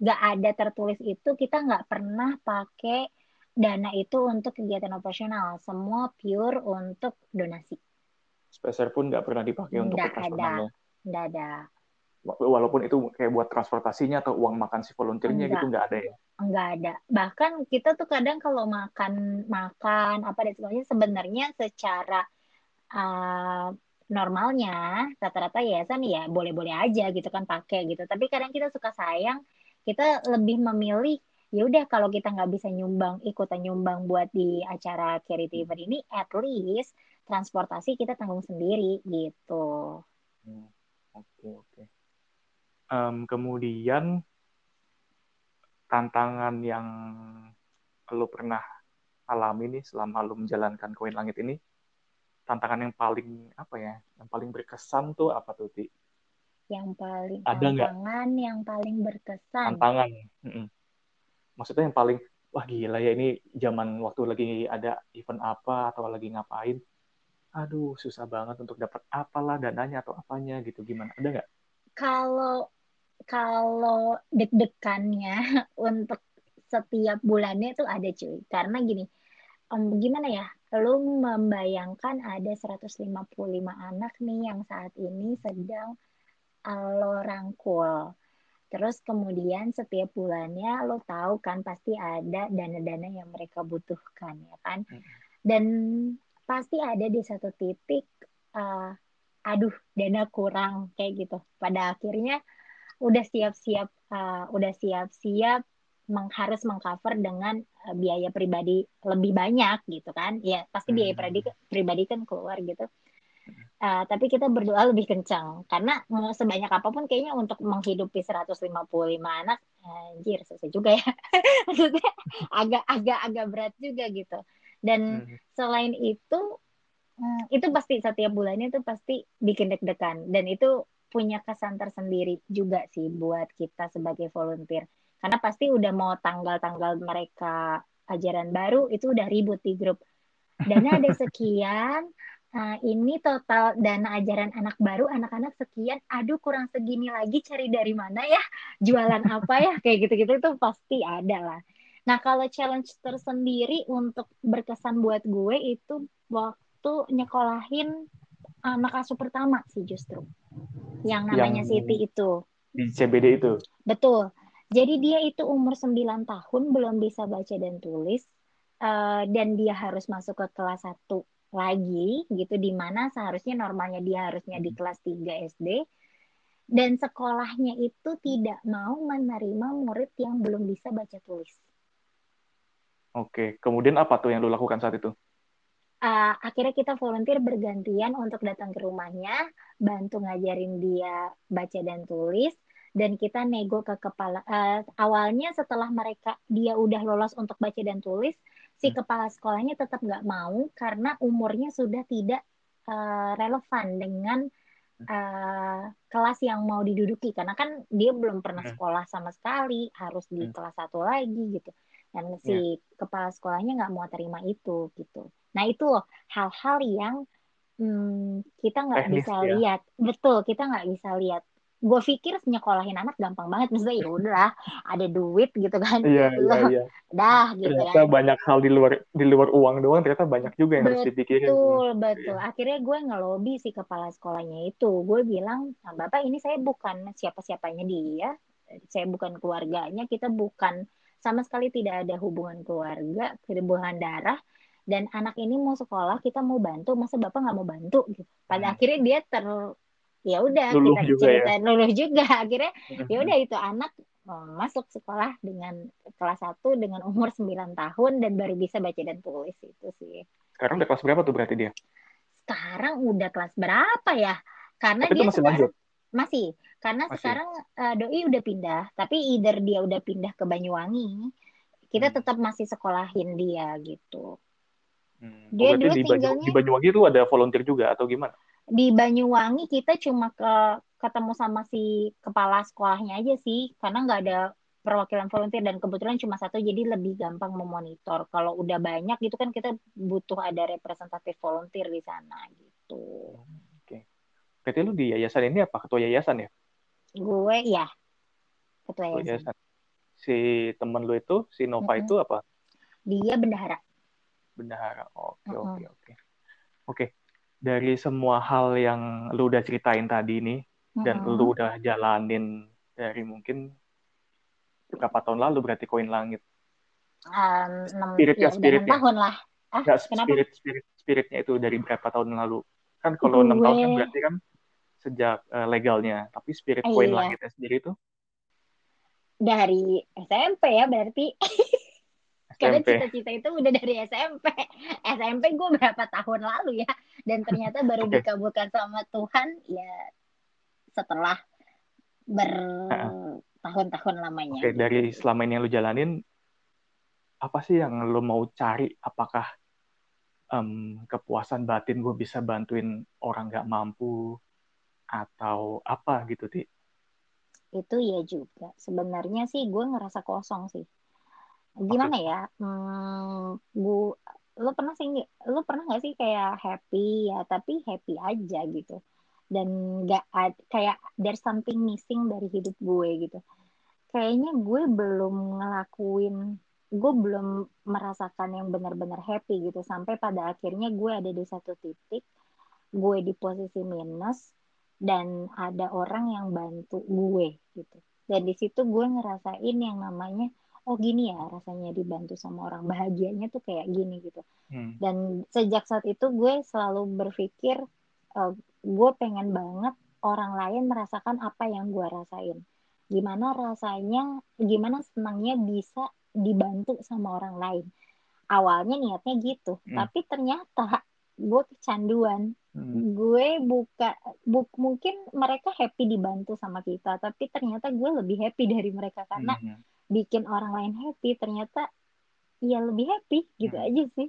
S2: nggak ada tertulis itu, kita nggak pernah pakai dana itu untuk kegiatan operasional. Semua pure untuk donasi.
S1: Speser pun nggak pernah dipakai untuk
S2: nggak operasional. Ada. Nggak ada.
S1: Walaupun itu kayak buat transportasinya atau uang makan si volunteernya gitu nggak ada ya?
S2: Nggak ada. Bahkan kita tuh kadang kalau makan makan apa dan sebagainya sebenarnya secara uh, normalnya rata-rata yayasan ya boleh-boleh aja gitu kan pakai gitu. Tapi kadang kita suka sayang kita lebih memilih ya udah kalau kita nggak bisa nyumbang ikutan nyumbang buat di acara charity event ini at least transportasi kita tanggung sendiri gitu.
S1: Hmm, oke oke. Um, kemudian tantangan yang lo pernah alami nih selama lo menjalankan koin langit ini tantangan yang paling apa ya yang paling berkesan tuh apa tuh ti?
S2: Yang paling ada tantangan gak? yang paling berkesan?
S1: Tantangan maksudnya yang paling wah gila ya ini zaman waktu lagi ada event apa atau lagi ngapain? Aduh susah banget untuk dapat apalah dananya atau apanya gitu gimana? Ada nggak?
S2: Kalau kalau deg-degannya untuk setiap bulannya tuh ada cuy. Karena gini um, gimana ya lu membayangkan ada 155 anak nih yang saat ini sedang lo rangkul. Terus kemudian setiap bulannya lo tahu kan pasti ada dana-dana yang mereka butuhkan ya kan. Hmm. Dan pasti ada di satu titik uh, aduh dana kurang kayak gitu pada akhirnya udah siap-siap uh, udah siap-siap meng, harus mengcover dengan uh, biaya pribadi lebih banyak gitu kan. Ya pasti biaya hmm. pribadi pribadi kan keluar gitu. Uh, tapi kita berdoa lebih kencang karena mau sebanyak apa pun kayaknya untuk menghidupi 155 anak anjir susah juga ya. Maksudnya agak agak agak berat juga gitu. Dan hmm. selain itu Hmm, itu pasti setiap bulannya itu pasti bikin deg-degan. Dan itu punya kesan tersendiri juga sih buat kita sebagai volunteer karena pasti udah mau tanggal-tanggal mereka ajaran baru itu udah ribut di grup. Dana ada sekian uh, ini total dana ajaran anak baru anak-anak sekian. Aduh kurang segini lagi cari dari mana ya? Jualan apa ya? Kayak gitu-gitu itu pasti ada lah. Nah kalau challenge tersendiri untuk berkesan buat gue itu waktu waktu nyekolahin anak asuh pertama sih justru. Yang namanya yang Siti itu.
S1: di CBD itu?
S2: Betul jadi dia itu umur 9 tahun belum bisa baca dan tulis uh, dan dia harus masuk ke kelas 1 lagi gitu di mana seharusnya normalnya dia harusnya di kelas 3 SD dan sekolahnya itu tidak mau menerima murid yang belum bisa baca tulis.
S1: Oke, kemudian apa tuh yang lu lakukan saat itu?
S2: uh, akhirnya kita volunteer bergantian untuk datang ke rumahnya, bantu ngajarin dia baca dan tulis, dan kita nego ke kepala. Uh, awalnya setelah mereka dia udah lolos untuk baca dan tulis, si hmm. kepala sekolahnya tetap nggak mau karena umurnya sudah tidak uh, relevan dengan uh, kelas yang mau diduduki karena kan dia belum pernah hmm. sekolah sama sekali harus di kelas satu lagi gitu dan si yeah. kepala sekolahnya nggak mau terima itu gitu Nah itu loh hal-hal yang hmm, kita nggak bisa ya. lihat. Betul, kita nggak bisa lihat. Gue pikir nyekolahin anak gampang banget, misalnya ya udahlah ada duit gitu kan.
S1: Iya iya iya.
S2: Dah gitu
S1: ternyata kan. banyak hal di luar di luar uang doang ternyata banyak juga yang betul, harus dipikirin.
S2: Betul betul. Akhirnya gue ngelobi si kepala sekolahnya itu. Gue bilang, nah, bapak ini saya bukan siapa-siapanya dia, saya bukan keluarganya, kita bukan sama sekali tidak ada hubungan keluarga, hubungan darah dan anak ini mau sekolah kita mau bantu masa bapak nggak mau bantu gitu pada hmm. akhirnya dia ter ya udah kita juga cerita ya? luluh juga akhirnya ya udah itu anak oh, masuk sekolah dengan kelas 1 dengan umur 9 tahun dan baru bisa baca dan tulis itu sih
S1: sekarang udah kelas berapa tuh berarti dia
S2: sekarang udah kelas berapa ya karena
S1: tapi
S2: dia
S1: masih lanjut
S2: masih karena masih. sekarang uh, doi udah pindah tapi either dia udah pindah ke Banyuwangi kita hmm. tetap masih sekolahin dia gitu
S1: Hmm. Dia oh, dulu di tinggalnya di Banyuwangi itu ada volunteer juga atau gimana?
S2: Di Banyuwangi kita cuma ke ketemu sama si kepala sekolahnya aja sih, karena nggak ada perwakilan volunteer dan kebetulan cuma satu jadi lebih gampang memonitor. Kalau udah banyak gitu kan kita butuh ada representatif volunteer di sana gitu.
S1: Oke. Okay. Berarti lu di yayasan ini apa ketua yayasan ya?
S2: Gue ya. Ketua yayasan. yayasan.
S1: Si temen lu itu, si Nova mm -hmm. itu apa?
S2: Dia bendahara
S1: bendahara. Oke, oke, oke. Oke. Dari semua hal yang lu udah ceritain tadi nih uh dan lu udah jalanin dari mungkin berapa tahun lalu berarti koin langit.
S2: Um, spirit ya, spirit ya. tahun lah.
S1: Ah, Nggak, spirit spirit spiritnya itu dari berapa tahun lalu? Kan kalau enam tahun kan berarti kan sejak uh, legalnya. Tapi spirit koin iya. langitnya sendiri itu
S2: dari SMP ya berarti. Karena cita-cita itu udah dari SMP. SMP gue berapa tahun lalu ya. Dan ternyata baru okay. dikabulkan sama Tuhan ya setelah bertahun-tahun lamanya.
S1: Okay, dari selama ini yang lu jalanin, apa sih yang lu mau cari? Apakah um, kepuasan batin gue bisa bantuin orang gak mampu? Atau apa gitu, Ti?
S2: Itu ya juga. Sebenarnya sih gue ngerasa kosong sih gimana ya? Hmm, bu lo pernah sih lo pernah nggak sih kayak happy ya tapi happy aja gitu. Dan nggak kayak there's something missing dari hidup gue gitu. Kayaknya gue belum ngelakuin gue belum merasakan yang benar-benar happy gitu. Sampai pada akhirnya gue ada di satu titik gue di posisi minus dan ada orang yang bantu gue gitu. Dan di situ gue ngerasain yang namanya oh gini ya rasanya dibantu sama orang bahagianya tuh kayak gini gitu hmm. dan sejak saat itu gue selalu berpikir uh, gue pengen banget orang lain merasakan apa yang gue rasain gimana rasanya gimana senangnya bisa dibantu sama orang lain awalnya niatnya gitu hmm. tapi ternyata gue kecanduan hmm. gue buka bu, mungkin mereka happy dibantu sama kita tapi ternyata gue lebih happy dari mereka karena hmm. Bikin orang lain happy ternyata ya lebih happy gitu hmm. aja sih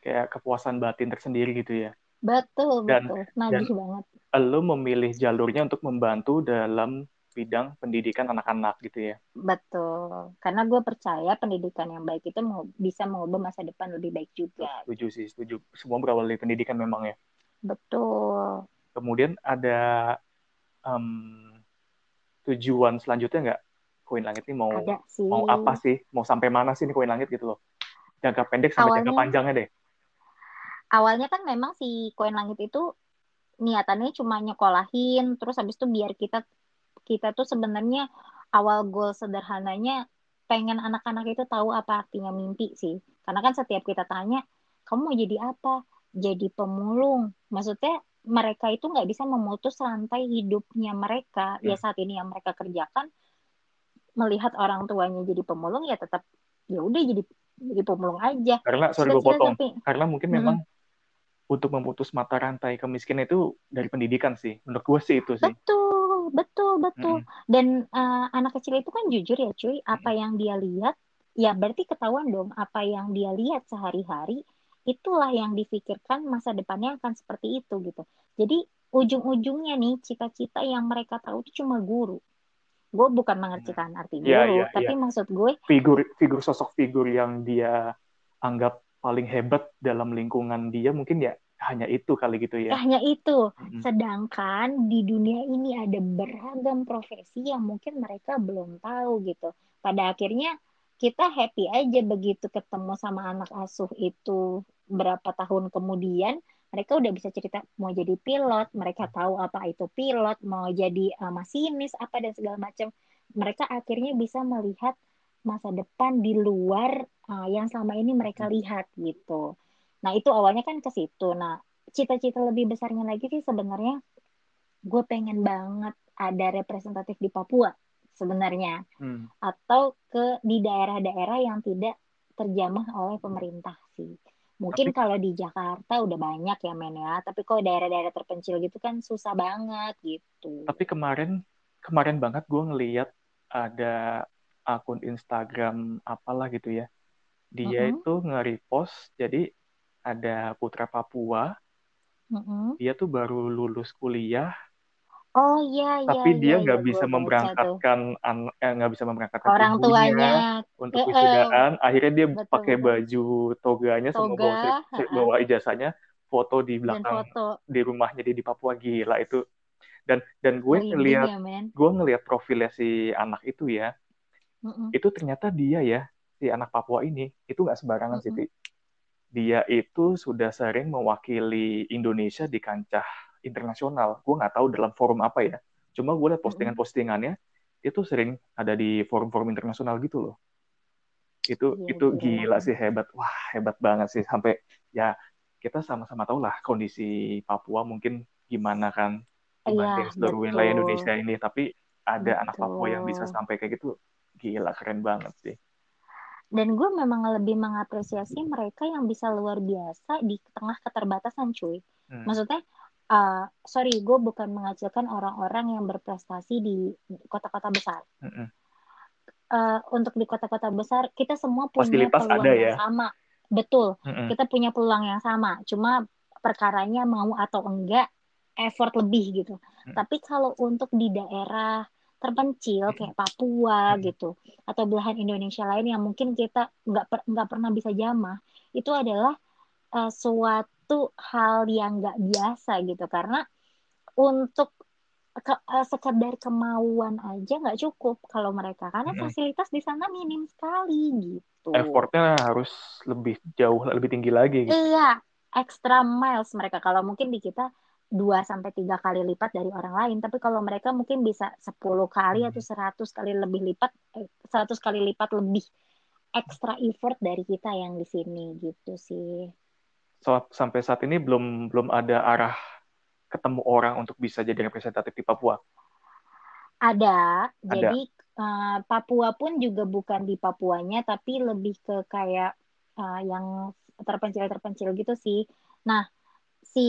S1: kayak kepuasan batin tersendiri gitu ya
S2: betul dan, betul najis banget
S1: lo memilih jalurnya untuk membantu dalam bidang pendidikan anak-anak gitu ya.
S2: Betul. Karena gue percaya pendidikan yang baik itu mau bisa mengubah masa depan lebih baik juga.
S1: Setuju sih, setuju. Semua berawal dari pendidikan memang ya.
S2: Betul.
S1: Kemudian ada um, tujuan selanjutnya nggak? Koin langit ini mau mau apa sih? Mau sampai mana sih ini koin langit gitu loh? Jangka pendek sampai awalnya, jangka panjangnya deh.
S2: Awalnya kan memang si koin langit itu niatannya cuma nyekolahin, terus habis itu biar kita kita tuh sebenarnya awal goal sederhananya pengen anak-anak itu tahu apa artinya mimpi sih. Karena kan setiap kita tanya, kamu mau jadi apa? Jadi pemulung. Maksudnya mereka itu nggak bisa memutus rantai hidupnya mereka. Ya, ya saat ini yang mereka kerjakan, melihat orang tuanya jadi pemulung ya tetap ya udah jadi jadi pemulung aja.
S1: Karena sorry gue potong. Tapi, Karena mungkin hmm. memang untuk memutus mata rantai kemiskinan itu dari pendidikan sih. Menurut gue sih itu sih.
S2: Betul betul, betul. Mm. Dan uh, anak kecil itu kan jujur ya, cuy. Apa yang dia lihat, ya berarti ketahuan dong. Apa yang dia lihat sehari-hari, itulah yang difikirkan masa depannya akan seperti itu gitu. Jadi ujung-ujungnya nih cita-cita yang mereka tahu itu cuma guru. Gue bukan mengertikan arti iya, guru, yeah, yeah, tapi yeah. maksud gue
S1: figur figur sosok figur yang dia anggap paling hebat dalam lingkungan dia mungkin ya hanya itu kali gitu ya.
S2: Hanya itu. Hmm. Sedangkan di dunia ini ada beragam profesi yang mungkin mereka belum tahu gitu. Pada akhirnya kita happy aja begitu ketemu sama anak asuh itu berapa tahun kemudian mereka udah bisa cerita mau jadi pilot, mereka tahu apa itu pilot, mau jadi uh, masinis apa dan segala macam. Mereka akhirnya bisa melihat masa depan di luar uh, yang selama ini mereka lihat gitu. Nah, itu awalnya kan ke situ. Nah, cita-cita lebih besarnya lagi sih sebenarnya gue pengen banget ada representatif di Papua sebenarnya. Hmm. Atau ke di daerah-daerah yang tidak terjamah oleh pemerintah sih. Mungkin tapi, kalau di Jakarta udah banyak ya men ya, tapi kalau daerah-daerah terpencil gitu kan susah banget gitu.
S1: Tapi kemarin kemarin banget gue ngeliat ada akun Instagram apalah gitu ya. Dia uh -huh. itu nge-repost jadi ada putra Papua. Mm-hmm. Dia tuh baru lulus kuliah.
S2: Oh iya
S1: iya. Tapi dia iya, nggak iya, bisa memberangkatkan eh, nggak bisa memberangkatkan
S2: orang tuanya
S1: untuk eh, wisudaan. Akhirnya dia betul, pakai baju toganya Toga, sama bawa, bawa ijazahnya, foto di belakang foto. di rumahnya dia di Papua gila itu. Dan dan gue oh, ngelihat ya, gue ngelihat profilnya si anak itu ya. Mm-mm. Itu ternyata dia ya si anak Papua ini itu nggak sembarangan mm -mm. sih dia itu sudah sering mewakili Indonesia di kancah internasional. Gue nggak tahu dalam forum apa ya. Cuma gue lihat postingan-postingannya, itu sering ada di forum-forum internasional gitu loh. Itu ya, itu gila sih hebat. Wah hebat banget sih sampai ya kita sama-sama tahu lah kondisi Papua mungkin gimana kan dibanding ya, seluruh wilayah Indonesia ini. Tapi ada betul. anak Papua yang bisa sampai kayak gitu, gila keren banget sih
S2: dan gue memang lebih mengapresiasi mereka yang bisa luar biasa di tengah keterbatasan cuy hmm. maksudnya uh, sorry gue bukan mengacilkan orang-orang yang berprestasi di kota-kota besar hmm. uh, untuk di kota-kota besar kita semua punya peluang ada, ya? yang sama betul hmm. kita punya peluang yang sama cuma perkaranya mau atau enggak effort lebih gitu hmm. tapi kalau untuk di daerah terpencil kayak Papua gitu atau belahan Indonesia lain yang mungkin kita nggak per, nggak pernah bisa jamah itu adalah uh, suatu hal yang nggak biasa gitu karena untuk ke, uh, sekedar kemauan aja nggak cukup kalau mereka karena hmm. fasilitas di sana minim sekali gitu.
S1: Effortnya harus lebih jauh lebih tinggi lagi.
S2: Gitu. Iya, extra miles mereka kalau mungkin di kita dua sampai tiga kali lipat dari orang lain tapi kalau mereka mungkin bisa 10 kali hmm. atau 100 kali lebih lipat eh, 100 kali lipat lebih extra effort dari kita yang di sini gitu sih
S1: so, sampai saat ini belum belum ada arah ketemu orang untuk bisa jadi representatif di Papua?
S2: Ada. Ada. Jadi uh, Papua pun juga bukan di Papuanya, tapi lebih ke kayak uh, yang terpencil-terpencil gitu sih. Nah, si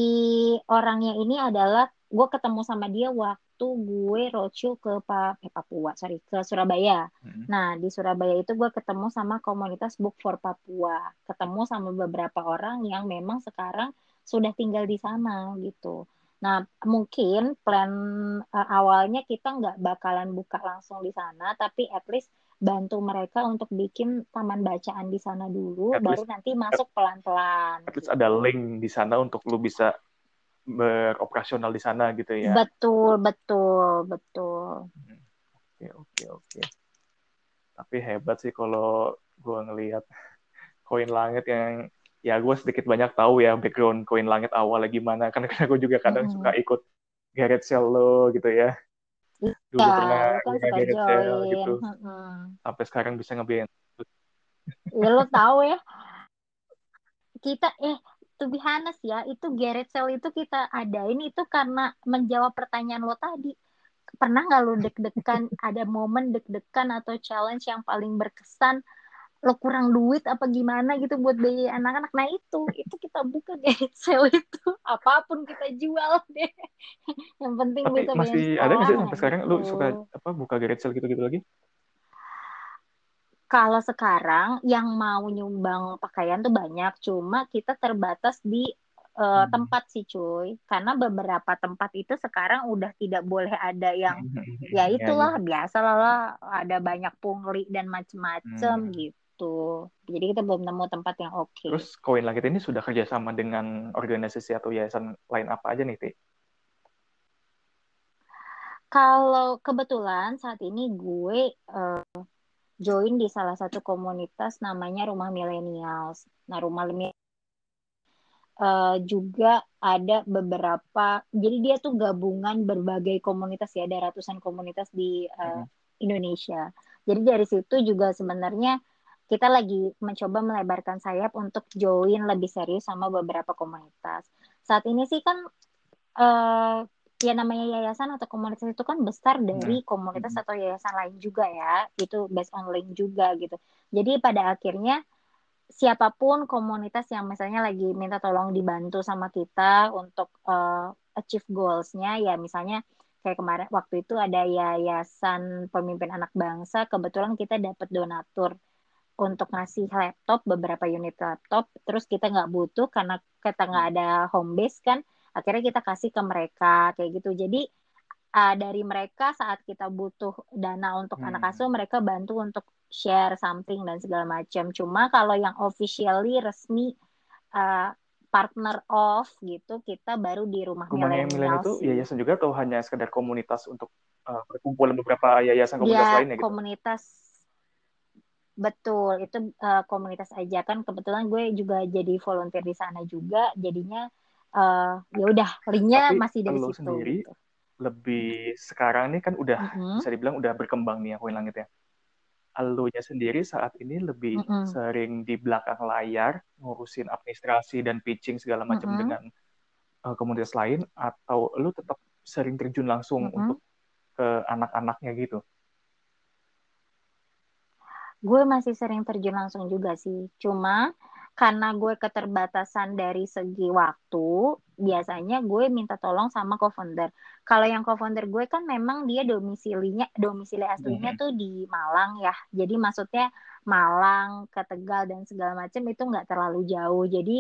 S2: orangnya ini adalah gue ketemu sama dia waktu gue roadshow ke pa eh, Papua, sorry, ke Surabaya. Hmm. Nah, di Surabaya itu gue ketemu sama komunitas Book for Papua. Ketemu sama beberapa orang yang memang sekarang sudah tinggal di sana gitu. Nah, mungkin plan uh, awalnya kita nggak bakalan buka langsung di sana, tapi at least bantu mereka untuk bikin taman bacaan di sana dulu, at baru least, nanti masuk pelan-pelan.
S1: At least ada link di sana untuk lu bisa beroperasional di sana gitu ya.
S2: Betul, betul, betul.
S1: Oke, oke, oke. Tapi hebat sih kalau gue ngelihat koin langit yang ya gue sedikit banyak tahu ya background koin langit awalnya gimana kan karena gue juga kadang hmm. suka ikut Garrett Sale lo gitu ya dulu ya, pernah kan Garrett Sale gitu hmm. sampai sekarang bisa ngebiayain
S2: ya lo tahu ya kita eh to be honest ya itu Garrett Sale itu kita adain itu karena menjawab pertanyaan lo tadi. Pernah nggak lo deg-degan ada momen deg-degan atau challenge yang paling berkesan? Lo kurang duit apa gimana gitu buat beli anak-anak? Nah itu itu kita buka garage sale itu. Apa pun kita jual deh. Yang penting
S1: Tapi bisa masih ada nggak sih sampai sekarang lu suka apa buka garage sale gitu-gitu lagi
S2: kalau sekarang yang mau nyumbang pakaian tuh banyak cuma kita terbatas di uh, hmm. tempat sih cuy karena beberapa tempat itu sekarang udah tidak boleh ada yang ya iya, itulah ya, ya. biasa lah ada banyak pungli dan macem-macem hmm. gitu gitu. Jadi kita belum nemu tempat yang oke. Okay.
S1: Terus Koin Langit ini sudah kerjasama dengan organisasi atau yayasan lain apa aja nih, Ti?
S2: Kalau kebetulan saat ini gue uh, join di salah satu komunitas namanya Rumah Millennials. Nah, Rumah Millennials uh, juga ada beberapa, jadi dia tuh gabungan berbagai komunitas ya, ada ratusan komunitas di uh, hmm. Indonesia. Jadi dari situ juga sebenarnya kita lagi mencoba melebarkan sayap untuk join lebih serius sama beberapa komunitas. Saat ini sih kan uh, ya namanya yayasan atau komunitas itu kan besar dari nah. komunitas atau yayasan lain juga ya. Itu based on link juga gitu. Jadi pada akhirnya siapa pun komunitas yang misalnya lagi minta tolong dibantu sama kita untuk uh, achieve goalsnya ya misalnya kayak kemarin waktu itu ada yayasan pemimpin anak bangsa kebetulan kita dapat donatur untuk ngasih laptop beberapa unit laptop terus kita nggak butuh karena kita nggak ada home base kan akhirnya kita kasih ke mereka kayak gitu. Jadi uh, dari mereka saat kita butuh dana untuk hmm. anak asuh mereka bantu untuk share something dan segala macam. Cuma kalau yang officially resmi uh, partner of gitu kita baru di rumah
S1: milenial itu yayasan juga atau hanya sekedar komunitas untuk uh, perkumpulan beberapa yayasan komunitas ya, lainnya gitu?
S2: komunitas. Betul, itu uh, komunitas aja. Kan kebetulan gue juga jadi volunteer di sana juga, jadinya uh, ya udah linknya masih dari situ. sendiri
S1: gitu. lebih sekarang ini kan udah mm -hmm. bisa dibilang udah berkembang nih koin langit ya. Alunya sendiri saat ini lebih mm -hmm. sering di belakang layar ngurusin administrasi dan pitching segala macam mm -hmm. dengan uh, komunitas lain atau lu tetap sering terjun langsung mm -hmm. untuk ke anak-anaknya gitu?
S2: gue masih sering terjun langsung juga sih. Cuma karena gue keterbatasan dari segi waktu, biasanya gue minta tolong sama co-founder. Kalau yang co-founder gue kan memang dia domisilinya, domisili aslinya mm -hmm. tuh di Malang ya. Jadi maksudnya Malang ke Tegal dan segala macam itu nggak terlalu jauh. Jadi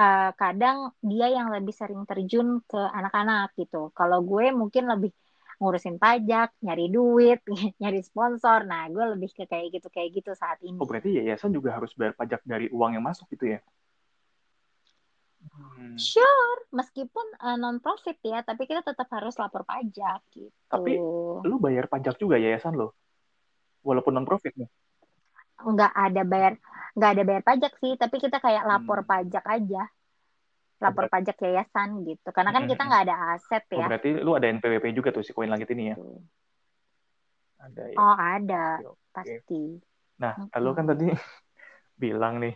S2: uh, kadang dia yang lebih sering terjun ke anak-anak gitu. Kalau gue mungkin lebih ngurusin pajak, nyari duit, nyari sponsor. Nah, gue lebih ke kayak gitu kayak gitu saat ini.
S1: Oh, berarti yayasan juga harus bayar pajak dari uang yang masuk gitu ya?
S2: Hmm. Sure, meskipun uh, eh, non profit ya, tapi kita tetap harus lapor pajak gitu.
S1: Tapi lu bayar pajak juga yayasan lo, walaupun non profit nih?
S2: Nggak ada bayar, nggak ada bayar pajak sih, tapi kita kayak lapor hmm. pajak aja lapor pajak yayasan gitu karena kan kita nggak ada aset oh, ya
S1: oh, berarti lu ada NPWP juga tuh si koin langit ini ya
S2: ada ya oh ada oke, pasti
S1: nah -hmm. lu kan tadi bilang nih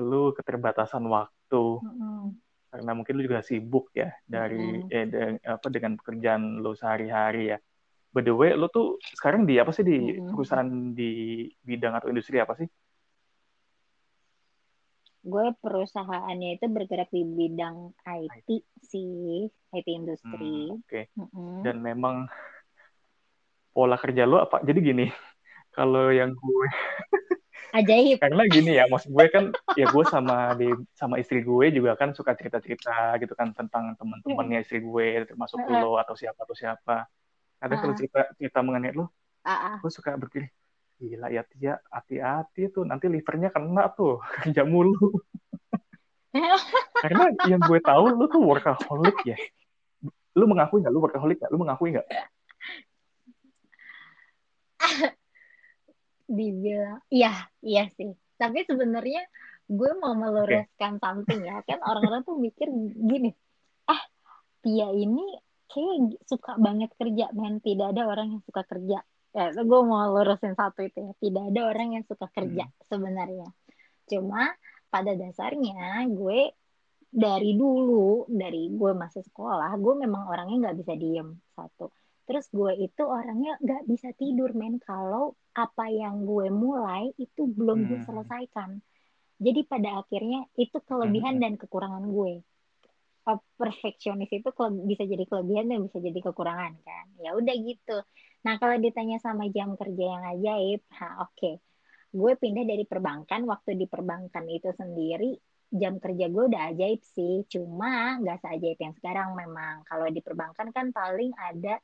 S1: lu keterbatasan waktu mm -hmm. karena mungkin lu juga sibuk ya dari mm. eh, de, apa dengan pekerjaan lu sehari-hari ya. By the way, lu tuh sekarang di apa sih di mm. perusahaan di bidang atau industri apa sih?
S2: Gue perusahaannya itu bergerak di bidang IT, IT. sih, IT industri.
S1: Hmm, Oke. Okay. Mm -hmm. Dan memang pola kerja lu apa? Jadi gini, kalau yang gue
S2: ajaib
S1: karena gini ya maksud gue kan ya gue sama di sama istri gue juga kan suka cerita cerita gitu kan tentang teman-temannya istri gue termasuk uh lo atau siapa atau siapa ada uh kalau cerita cerita mengenai lo uh gue suka berpikir gila ya Tia hati-hati tuh. Nanti livernya kena tuh kerja mulu. Karena yang gue tahu lo tuh workaholic ya. Lu mengakui nggak? Lu workaholic nggak? Lu mengakui nggak?
S2: Dibilang iya iya sih. Tapi sebenarnya gue mau meluruskan okay. something ya. Kan orang-orang tuh mikir gini ah Tia ini kayak suka banget kerja men tidak ada orang yang suka kerja ya gue mau lurusin satu itu ya tidak ada orang yang suka kerja hmm. sebenarnya cuma pada dasarnya gue dari dulu dari gue masih sekolah gue memang orangnya nggak bisa diem satu Terus gue itu orangnya gak bisa tidur men kalau apa yang gue mulai itu belum hmm. gue selesaikan. Jadi pada akhirnya itu kelebihan hmm. dan kekurangan gue. Perfeksionis itu bisa jadi kelebihan dan bisa jadi kekurangan kan. Ya udah gitu. Nah kalau ditanya sama jam kerja yang ajaib, ha oke. Okay. Gue pindah dari perbankan, waktu di perbankan itu sendiri jam kerja gue udah ajaib sih. Cuma gak seajaib yang sekarang memang. Kalau di perbankan kan paling ada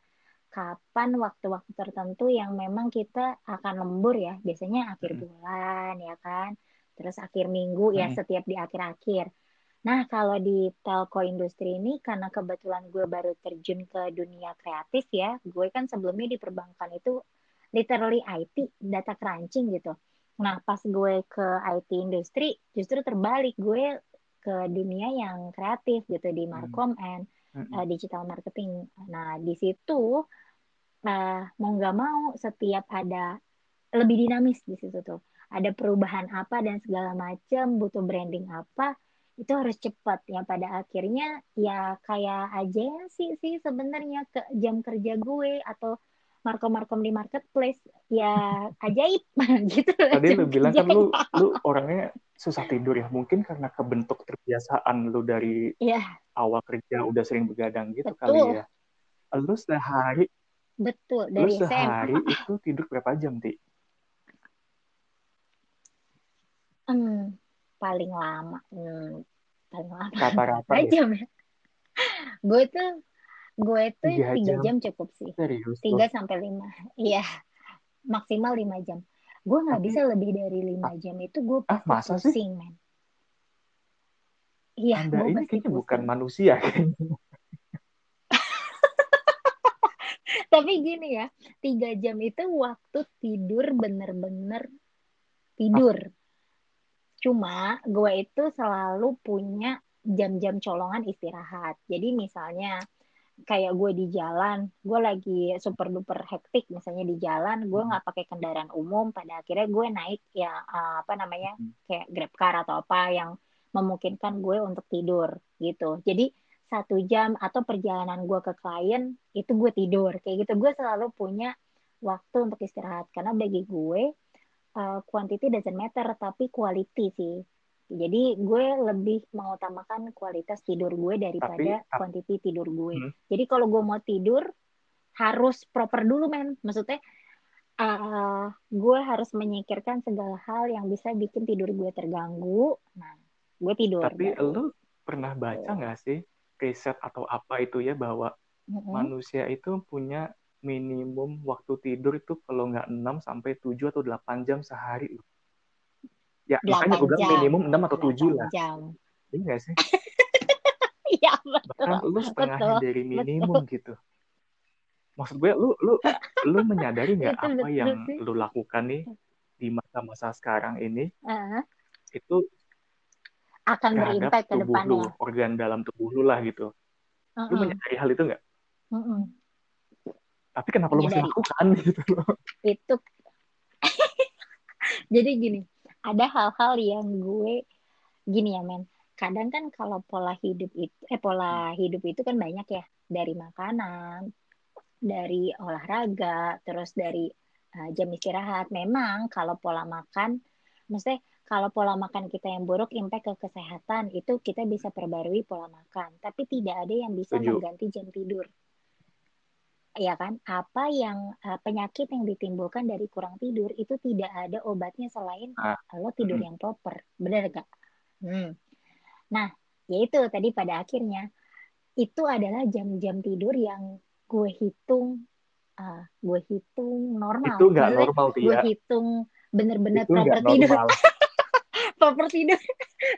S2: kapan waktu-waktu tertentu yang memang kita akan lembur ya biasanya akhir bulan ya kan terus akhir minggu ya setiap di akhir-akhir nah kalau di telco industri ini karena kebetulan gue baru terjun ke dunia kreatif ya gue kan sebelumnya di perbankan itu literally IT data crunching gitu nah pas gue ke IT industri justru terbalik gue ke dunia yang kreatif gitu di Markom and uh, digital marketing. Nah, di situ uh, mau nggak mau setiap ada lebih dinamis di situ tuh. Ada perubahan apa dan segala macam, butuh branding apa, itu harus cepat ya pada akhirnya ya kayak aja sih sih sebenarnya ke jam kerja gue atau markom-markom di marketplace ya ajaib gitu
S1: tadi lu bilang kan lu lu orangnya susah tidur ya mungkin karena kebentuk terbiasaan lu dari ya. awal kerja udah sering begadang gitu Betul. kali ya lu sehari
S2: Betul, dari
S1: Lu sehari SMA. itu tidur berapa jam, Ti?
S2: Hmm, paling lama. Hmm, paling lama.
S1: Rata-rata
S2: ya? jam ya. gue tuh gue tuh tiga jam. jam cukup sih.
S1: Serius?
S2: Tiga sampai lima. Iya, maksimal lima jam. Gue nggak bisa lebih dari lima ah, jam itu gue
S1: ah, masa pusing, sih? men. Iya, Anda ini kayaknya pusing. bukan manusia kayaknya.
S2: tapi gini ya tiga jam itu waktu tidur bener-bener tidur cuma gue itu selalu punya jam-jam colongan istirahat jadi misalnya kayak gue di jalan gue lagi super duper hektik misalnya di jalan gue hmm. nggak pakai kendaraan umum pada akhirnya gue naik ya uh, apa namanya hmm. kayak grab car atau apa yang memungkinkan gue untuk tidur gitu jadi satu jam atau perjalanan gue ke klien itu gue tidur kayak gitu gue selalu punya waktu untuk istirahat karena bagi gue uh, quantity doesn't matter tapi quality sih. Jadi gue lebih mengutamakan kualitas tidur gue daripada tapi, quantity tidur gue. hmm. jadi kalau gue mau tidur harus proper dulu men. Maksudnya uh, gue harus menyikirkan segala hal yang bisa bikin tidur gue terganggu. Nah gue tidur
S1: tapi lo pernah baca nggak sih riset atau apa itu ya bahwa mm-hmm. manusia itu punya minimum waktu tidur itu kalau nggak 6 sampai 7 atau 8 jam sehari Ya, makanya gue bilang minimum 6 atau 7 lah. Jam. Iya nggak sih?
S2: Iya, betul.
S1: Bahkan lu setengahnya betul, dari minimum betul. gitu. Maksud gue, lu lu lu menyadari nggak apa betul yang sih. lu lakukan nih di masa-masa sekarang ini? Uh-huh. Itu
S2: akan berimpact ke depannya.
S1: Lu, organ dalam tubuh lu lah gitu. Uh -uh. Lu menyadari hal itu nggak? Uh -uh. Tapi kenapa lu masih lakukan gitu
S2: Itu. Jadi gini, ada hal-hal yang gue gini ya men. kadang kan kalau pola hidup itu eh pola hidup itu kan banyak ya dari makanan, dari olahraga, terus dari uh, jam istirahat. Memang kalau pola makan, maksudnya kalau pola makan kita yang buruk impact ke kesehatan itu kita bisa perbarui pola makan tapi tidak ada yang bisa Tujuh. mengganti jam tidur ya kan? Apa yang uh, penyakit yang ditimbulkan dari kurang tidur itu tidak ada obatnya selain ah. lo tidur hmm. yang proper. Benar gak hmm. nah yaitu tadi pada akhirnya. Itu adalah jam-jam tidur yang gue hitung uh, gue hitung normal.
S1: Itu nggak normal
S2: gue hitung bener-bener proper tidur. proper tidur.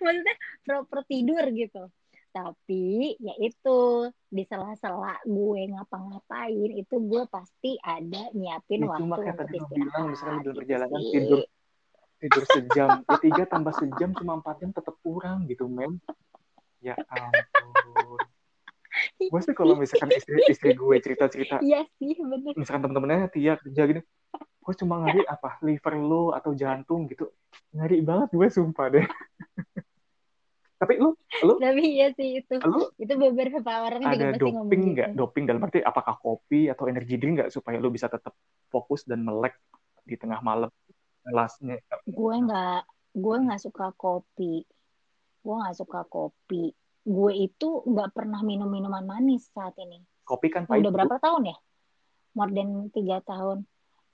S2: Maksudnya proper tidur gitu tapi ya itu di sela-sela gue ngapa-ngapain itu gue pasti ada nyiapin
S1: ya,
S2: waktu
S1: cuma untuk istirahat. Bilang, misalnya dalam gitu perjalanan sih. tidur tidur sejam, ya, tiga tambah sejam cuma empat jam tetap kurang gitu men. Ya ampun. gue sih kalau misalkan istri istri gue cerita cerita,
S2: iya sih bener.
S1: Misalkan temen-temennya Tia kerja gini, gue cuma ngari apa liver lo atau jantung gitu, ngari banget gue sumpah deh. Tapi lu, lu
S2: Tapi iya sih itu. Lu, itu beberapa orang
S1: ada juga doping gitu. nggak? Gitu. Doping dalam arti apakah kopi atau energi drink nggak supaya lu bisa tetap fokus dan melek di tengah malam kelasnya?
S2: Gue nggak, gue nggak suka kopi. Gue nggak suka kopi. Gue itu nggak pernah minum minuman manis saat ini.
S1: Kopi kan
S2: pahit. Udah berapa tahun ya? More than tiga tahun.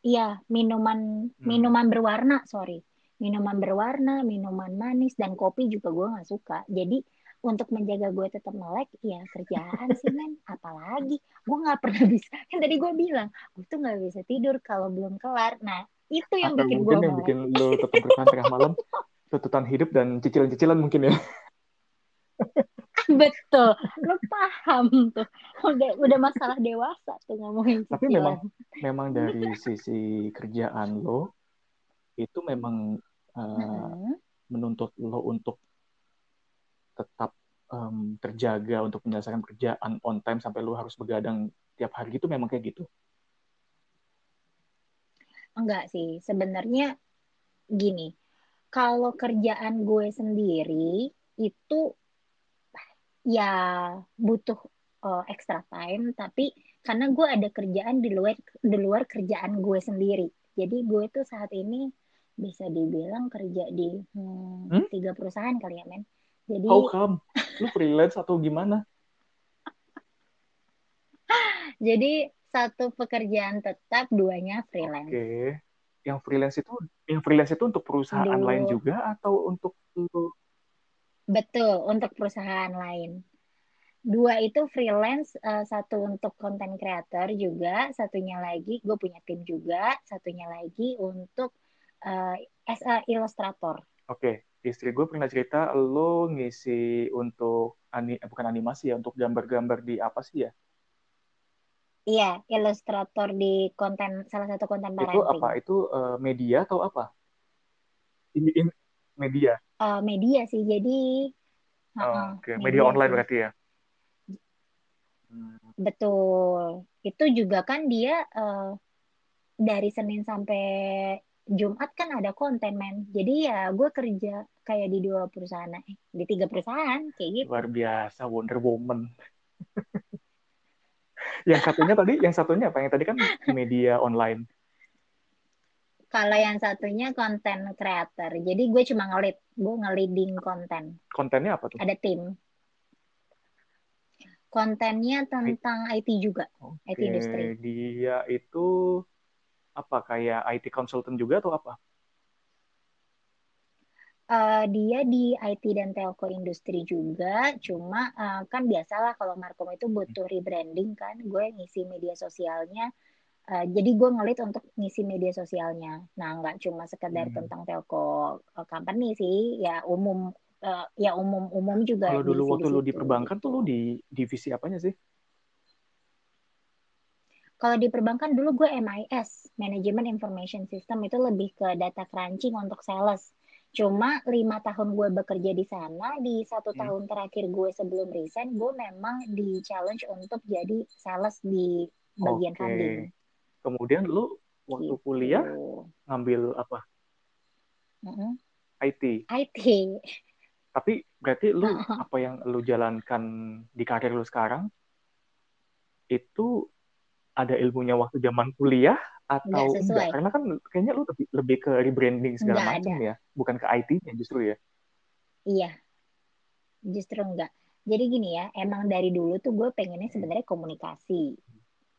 S2: Iya, minuman hmm. minuman berwarna, sorry minuman berwarna, minuman manis, dan kopi juga gue nggak suka. Jadi untuk menjaga gue tetap melek, ya kerjaan sih men. Apalagi gue nggak pernah bisa. Kan tadi gue bilang, gue tuh nggak bisa tidur kalau belum kelar. Nah itu yang Atau bikin gue
S1: yang bikin lo tetap bertahan tengah malam, tuntutan hidup dan cicilan-cicilan mungkin ya.
S2: Betul, lo paham tuh. Udah udah masalah dewasa tuh ngomongin
S1: cicilan. Tapi memang memang dari sisi kerjaan lo itu memang uh, menuntut lo untuk tetap um, terjaga untuk menyelesaikan kerjaan on time sampai lo harus begadang tiap hari gitu memang kayak gitu?
S2: Enggak sih. Sebenarnya gini kalau kerjaan gue sendiri itu ya butuh uh, extra time tapi karena gue ada kerjaan di luar di luar kerjaan gue sendiri. Jadi gue tuh saat ini bisa dibilang kerja di hmm, hmm? tiga perusahaan kali ya men jadi
S1: how come lu freelance atau gimana
S2: jadi satu pekerjaan tetap duanya freelance
S1: oke okay. yang freelance itu yang freelance itu untuk perusahaan Duh. lain juga atau untuk untuk
S2: betul untuk perusahaan lain dua itu freelance uh, satu untuk content creator juga satunya lagi gue punya tim juga satunya lagi untuk uh, as a illustrator.
S1: Oke, okay. istri gue pernah cerita lo ngisi untuk ani eh, bukan animasi ya, untuk gambar-gambar di apa sih ya?
S2: Iya, ilustrator di konten salah satu konten
S1: parenting. Itu apa? Itu uh, media atau apa? Ini, in, media.
S2: Uh, media sih, jadi.
S1: Oh, uh, Oke, okay. media, media online berarti ya.
S2: Hmm. Betul. Itu juga kan dia uh, dari Senin sampai Jumat kan ada konten men. Jadi ya gue kerja kayak di dua perusahaan, eh, di tiga perusahaan kayak gitu.
S1: Luar biasa Wonder Woman. yang satunya tadi, yang satunya apa? Yang tadi kan media online.
S2: Kalau yang satunya konten creator. Jadi gue cuma ngelit, gue ngeliding konten.
S1: Kontennya apa tuh?
S2: Ada tim. Kontennya tentang IT juga,
S1: Oke, IT industri. Dia itu apa kayak IT consultant juga atau apa?
S2: Uh, dia di IT dan telco industri juga, cuma uh, kan biasalah kalau Markom itu butuh rebranding kan, gue ngisi media sosialnya, uh, jadi gue ngelit untuk ngisi media sosialnya. Nah nggak cuma sekedar hmm. tentang telco company sih, ya umum, uh, ya umum umum juga.
S1: Kalau dulu waktu lu di perbankan tuh lu di divisi apanya sih?
S2: Kalau di perbankan dulu gue MIS, Management Information System, itu lebih ke data crunching untuk sales. Cuma lima tahun gue bekerja di sana, di satu hmm. tahun terakhir gue sebelum resign, gue memang di challenge untuk jadi sales di bagian okay. funding.
S1: Kemudian lu waktu gitu. kuliah ngambil apa?
S2: Mm -hmm.
S1: IT.
S2: IT.
S1: tapi berarti lu apa yang lu jalankan di karir lu sekarang itu ada ilmunya waktu zaman kuliah atau enggak, enggak? Karena kan kayaknya lu lebih, lebih ke rebranding segala macam ya, bukan ke IT-nya justru ya.
S2: Iya. Justru enggak. Jadi gini ya, emang dari dulu tuh gue pengennya sebenarnya komunikasi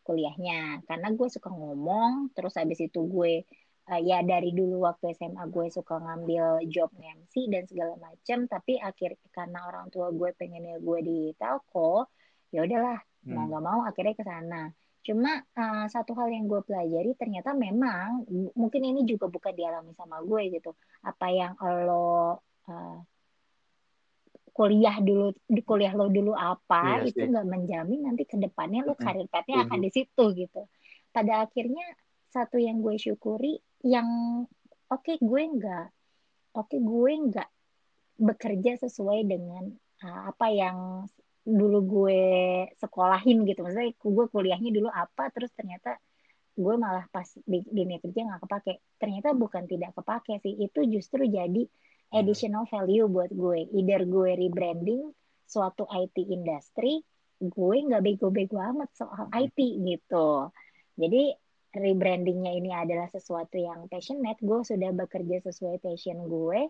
S2: kuliahnya karena gue suka ngomong terus habis itu gue uh, ya dari dulu waktu SMA gue suka ngambil job MC dan segala macam tapi akhir karena orang tua gue pengennya gue di telco ya udahlah hmm. mau nggak mau akhirnya ke sana Cuma uh, satu hal yang gue pelajari ternyata memang mungkin ini juga bukan dialami sama gue gitu. Apa yang lo uh, kuliah dulu kuliah lo dulu apa yes, iya itu nggak menjamin nanti ke depannya lo karir pathnya akan di situ gitu. Pada akhirnya satu yang gue syukuri yang oke okay, gue nggak oke okay, gue nggak bekerja sesuai dengan uh, apa yang dulu gue sekolahin gitu. Maksudnya gue kuliahnya dulu apa terus ternyata gue malah pas di dunia kerja nggak kepake. Ternyata bukan tidak kepake sih itu justru jadi hmm. additional value buat gue. Either gue rebranding suatu IT industry gue nggak bego-bego amat soal hmm. IT gitu. Jadi rebrandingnya ini adalah sesuatu yang passionate. Gue sudah bekerja sesuai passion gue.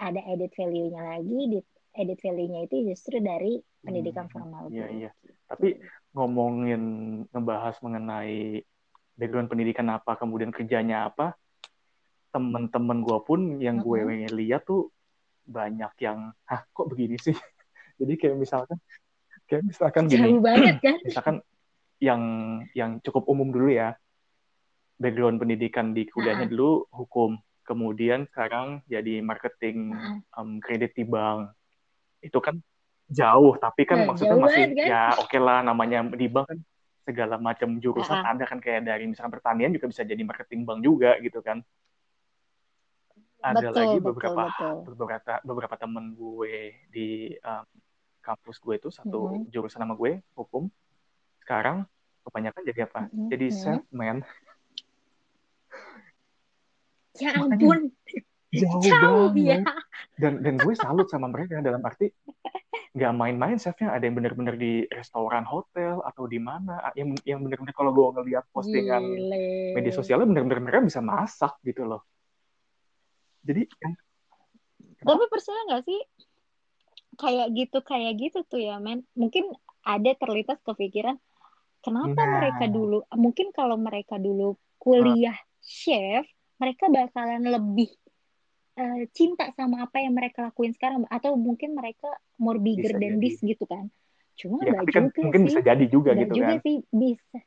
S2: Ada added value-nya lagi di edit value-nya itu justru dari pendidikan hmm, formal.
S1: Iya, iya. Tapi ngomongin ngebahas mengenai background pendidikan apa, kemudian kerjanya apa, temen-temen gue pun yang gue uh-huh. lihat tuh banyak yang, ah kok begini sih? Jadi kayak misalkan, kayak misalkan gini.
S2: Jauh banget kan?
S1: Misalkan yang yang cukup umum dulu ya, background pendidikan di kuliahnya dulu hukum, kemudian sekarang jadi marketing um, kredit di bank itu kan jauh tapi kan nah, maksudnya masih kan? ya oke okay lah namanya di bank kan segala macam jurusan uh-huh. ada kan kayak dari misalnya pertanian juga bisa jadi marketing bank juga gitu kan ada betul, lagi beberapa betul, betul. beberapa beberapa temen gue di um, kampus gue itu satu mm-hmm. jurusan sama gue hukum sekarang kebanyakan jadi apa mm-hmm. jadi mm-hmm. salesman
S2: ya ampun
S1: jauh, jauh banget. Ya. Dan dan gue salut sama mereka dalam arti nggak main-main chefnya ada yang bener-bener di restoran hotel atau di mana yang yang bener-bener kalau gue ngeliat postingan Gile. media sosialnya bener-bener mereka bisa masak gitu loh jadi kan
S2: tapi percaya nggak sih kayak gitu kayak gitu tuh ya men mungkin ada terlintas kepikiran kenapa nah. mereka dulu mungkin kalau mereka dulu kuliah nah. chef mereka bakalan lebih uh, cinta sama apa yang mereka lakuin sekarang atau mungkin mereka more bigger bisa than jadi. this gitu kan cuma ya,
S1: nggak kan juga mungkin sih. bisa jadi juga gak gitu
S2: juga
S1: kan
S2: sih bisa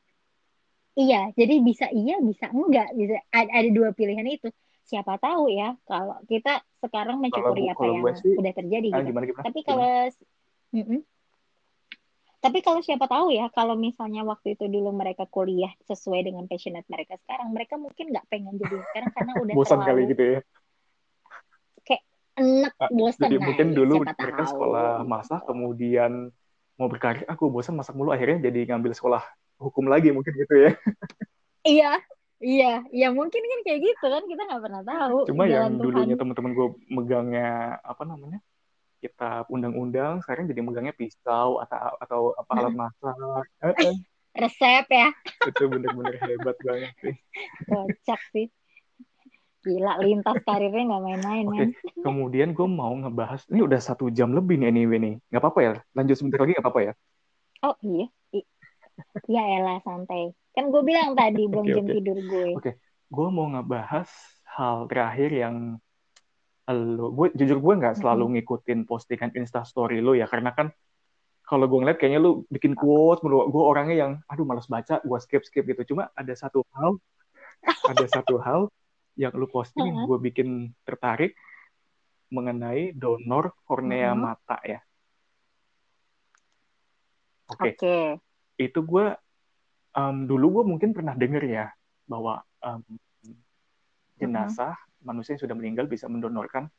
S2: iya jadi bisa iya bisa enggak bisa ada, ada dua pilihan itu siapa tahu ya kalau kita sekarang mencukuri apa yang sih, udah terjadi ah, gitu gimana, gimana? tapi kalau mm -mm. tapi kalau siapa tahu ya kalau misalnya waktu itu dulu mereka kuliah sesuai dengan passionate mereka sekarang mereka mungkin nggak pengen jadi sekarang karena udah
S1: bosan terlalu, kali gitu ya
S2: enak ah, bosan
S1: jadi mungkin dulu mereka tahu. sekolah masak kemudian mau berkarir aku bosan masak mulu akhirnya jadi ngambil sekolah hukum lagi mungkin gitu ya.
S2: Iya iya iya mungkin kan kayak gitu kan kita nggak pernah tahu
S1: cuma yang Tuhan. dulunya teman-teman gue megangnya apa namanya kita undang-undang sekarang jadi megangnya pisau atau atau apa alat masak.
S2: Resep ya.
S1: Itu bener-bener hebat banget sih.
S2: Kocak sih Gila, lintas karirnya nggak main-main,
S1: Oke, okay. Kemudian gue mau ngebahas, ini udah satu jam lebih nih anyway nih. Nggak apa-apa ya? Lanjut sebentar lagi nggak apa-apa ya?
S2: Oh iya. Ya elah, santai. Kan gue bilang tadi, belum okay, jam okay. tidur gue.
S1: Oke, okay. gue mau ngebahas hal terakhir yang lo, gue jujur gue nggak selalu ngikutin postingan instastory lo ya, karena kan kalau gue ngeliat kayaknya lu bikin quote, gue orangnya yang, aduh males baca, gue skip-skip gitu. Cuma ada satu hal, ada satu hal yang lu posting uh -huh. gue bikin tertarik mengenai donor kornea uh -huh. mata ya. Oke. Okay. Okay. Itu gue um, dulu gue mungkin pernah denger ya bahwa um, jenazah uh -huh. manusia yang sudah meninggal bisa mendonorkan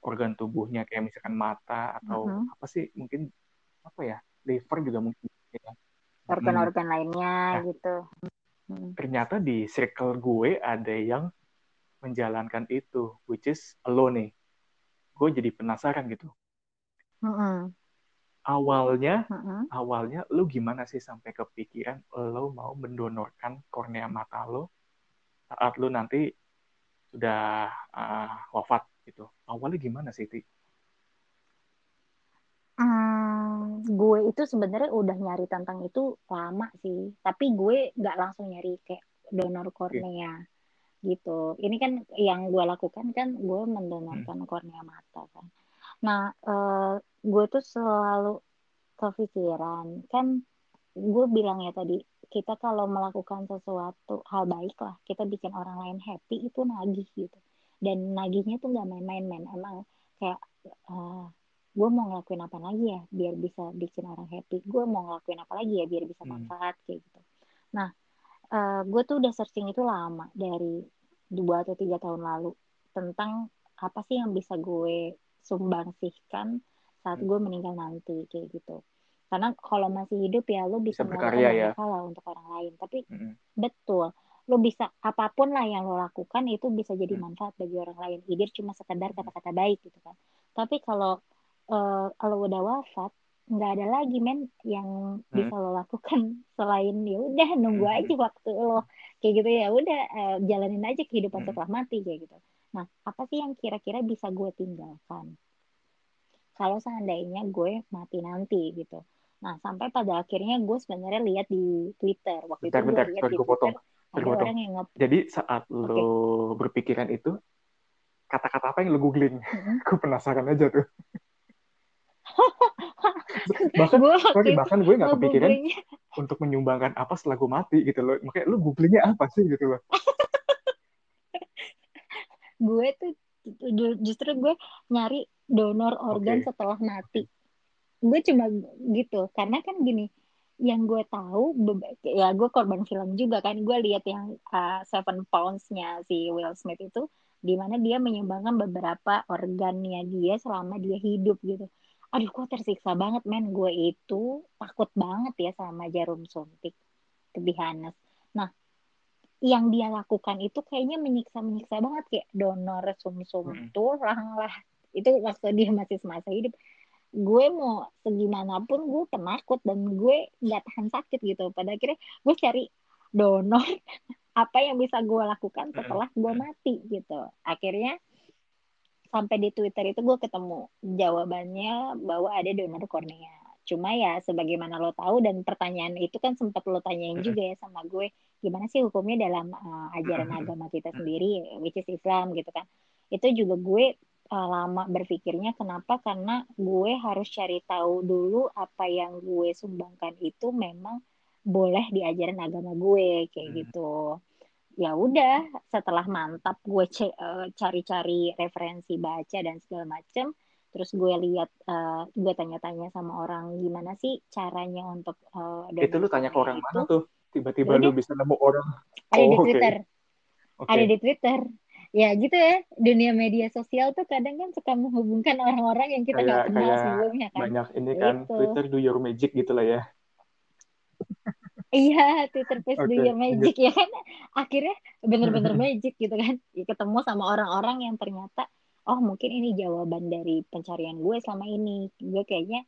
S1: organ tubuhnya kayak misalkan mata atau uh -huh. apa sih mungkin apa ya liver juga mungkin ya.
S2: organ-organ hmm. lainnya nah, gitu.
S1: Ternyata di circle gue ada yang menjalankan itu, which is lo nih. gue jadi penasaran gitu.
S2: Mm-mm.
S1: Awalnya,
S2: Mm-mm.
S1: awalnya lu gimana sih sampai kepikiran lo mau mendonorkan kornea mata lo saat lu nanti sudah uh, wafat gitu. Awalnya gimana sih, Ti?
S2: Hmm, gue itu sebenarnya udah nyari tentang itu lama sih, tapi gue nggak langsung nyari kayak donor kornea gitu. Ini kan yang gue lakukan kan gue mendonorkan hmm. kornea mata kan. Nah, uh, gue tuh selalu kepikiran kan gue bilang ya tadi kita kalau melakukan sesuatu hal baik lah kita bikin orang lain happy itu nagih gitu dan nagihnya tuh nggak main-main men emang kayak uh, gue mau ngelakuin apa lagi ya biar bisa bikin orang happy gue mau ngelakuin apa lagi ya biar bisa hmm. manfaat hmm. kayak gitu nah uh, gue tuh udah searching itu lama dari dua atau tiga tahun lalu tentang apa sih yang bisa gue sumbangsihkan saat hmm. gue meninggal nanti kayak gitu karena kalau masih hidup ya lo bisa,
S1: bisa melakukan ya.
S2: lah untuk orang lain tapi hmm. betul lo bisa apa pun lah yang lo lakukan itu bisa jadi hmm. manfaat bagi orang lain Idir cuma sekedar kata-kata baik gitu kan tapi kalau uh, kalau udah wafat nggak ada lagi men yang hmm. bisa lo lakukan selain ya udah nunggu hmm. aja waktu lo kayak gitu ya udah uh, jalanin aja kehidupan hmm. setelah mati kayak gitu nah apa sih yang kira-kira bisa gue tinggalkan kalau seandainya gue mati nanti gitu nah sampai pada akhirnya gue sebenarnya lihat di Twitter waktu
S1: bentar,
S2: itu
S1: bentar, gue lihat di Twitter ada orang yang nge jadi saat okay. lo berpikiran itu kata-kata apa yang lo googling mm-hmm. gue penasaran aja tuh bahkan gua sorry, bahkan gue nggak kepikiran untuk menyumbangkan apa setelah gue mati gitu loh. Makanya lu googlingnya apa sih gitu loh?
S2: Gue tuh justru gue nyari donor organ okay. setelah mati. Gue cuma gitu karena kan gini yang gue tahu ya gue korban film juga kan. Gue lihat yang uh, Seven Pounds-nya si Will Smith itu di mana dia menyumbangkan beberapa organnya dia selama dia hidup gitu aduh gue tersiksa banget men. Gue itu takut banget ya sama jarum suntik to be honest. Nah yang dia lakukan itu kayaknya menyiksa menyiksa banget kayak donor sum-sum hmm. tulang lah. Itu waktu dia masih semasa hidup. Gue mau segimanapun gue penakut dan gue nggak tahan sakit gitu. Pada akhirnya gue cari donor apa yang bisa gue lakukan setelah gue mati gitu. Akhirnya sampai di Twitter itu gue ketemu jawabannya bahwa ada donor kornea. Cuma ya sebagaimana lo tahu dan pertanyaan itu kan sempat lo tanyain juga ya sama gue, gimana sih hukumnya dalam uh, ajaran agama kita sendiri, which is Islam gitu kan. Itu juga gue uh, lama berpikirnya kenapa karena gue harus cari tahu dulu apa yang gue sumbangkan itu memang boleh di ajaran agama gue kayak hmm. gitu ya udah setelah mantap gue uh, cari-cari referensi baca dan segala macem terus gue lihat uh, gue tanya-tanya sama orang gimana sih caranya untuk
S1: uh, itu lu tanya ke orang itu. mana tuh? Tiba-tiba lu bisa nemu orang.
S2: Ada oh, di Twitter. Okay. ada di Twitter. Ya gitu ya dunia media sosial tuh kadang kan suka menghubungkan orang-orang yang kita nggak kenal sebelumnya kan.
S1: banyak ini kan gitu. Twitter do your magic gitu lah ya
S2: Iya, Twitter Face okay. do magic ya kan. Akhirnya bener-bener magic gitu kan. Ketemu sama orang-orang yang ternyata oh mungkin ini jawaban dari pencarian gue selama ini. Gue kayaknya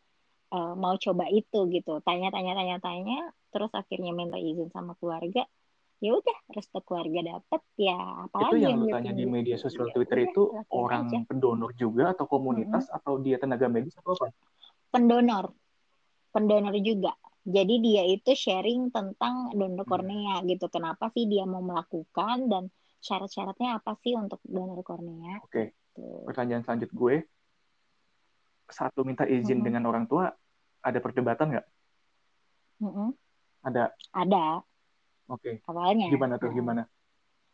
S2: uh, mau coba itu gitu. Tanya-tanya tanya-tanya terus akhirnya minta izin sama keluarga. Ya udah, restu keluarga dapet ya
S1: apalagi itu yang, yang lu tanya di media sosial ya, Twitter itu orang aja. pendonor juga atau komunitas -hmm. atau dia tenaga medis atau apa?
S2: Pendonor. Pendonor juga jadi dia itu sharing tentang donor kornea hmm. gitu. Kenapa sih dia mau melakukan dan syarat-syaratnya apa sih untuk donor kornea?
S1: Oke. Okay. Gitu. Pertanyaan selanjut gue, saat lu minta izin -hmm. dengan orang tua, ada perdebatan nggak?
S2: -hmm.
S1: Ada.
S2: Ada.
S1: Oke. Okay.
S2: Awalnya.
S1: Gimana tuh? Gimana?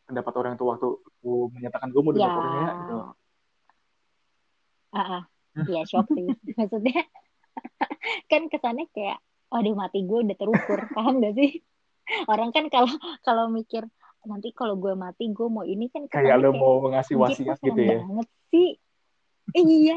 S1: Pendapat orang tua waktu gue menyatakan gue mau donor ya. kornea gitu.
S2: Ah, uh, iya shock sih. Maksudnya kan kesannya kayak aduh mati gue udah terukur. Paham gak sih? Orang kan kalau kalau mikir nanti kalau gue mati gue mau ini kan
S1: kayak lo mau ngasih wasiat gitu ya?
S2: banget sih. Iya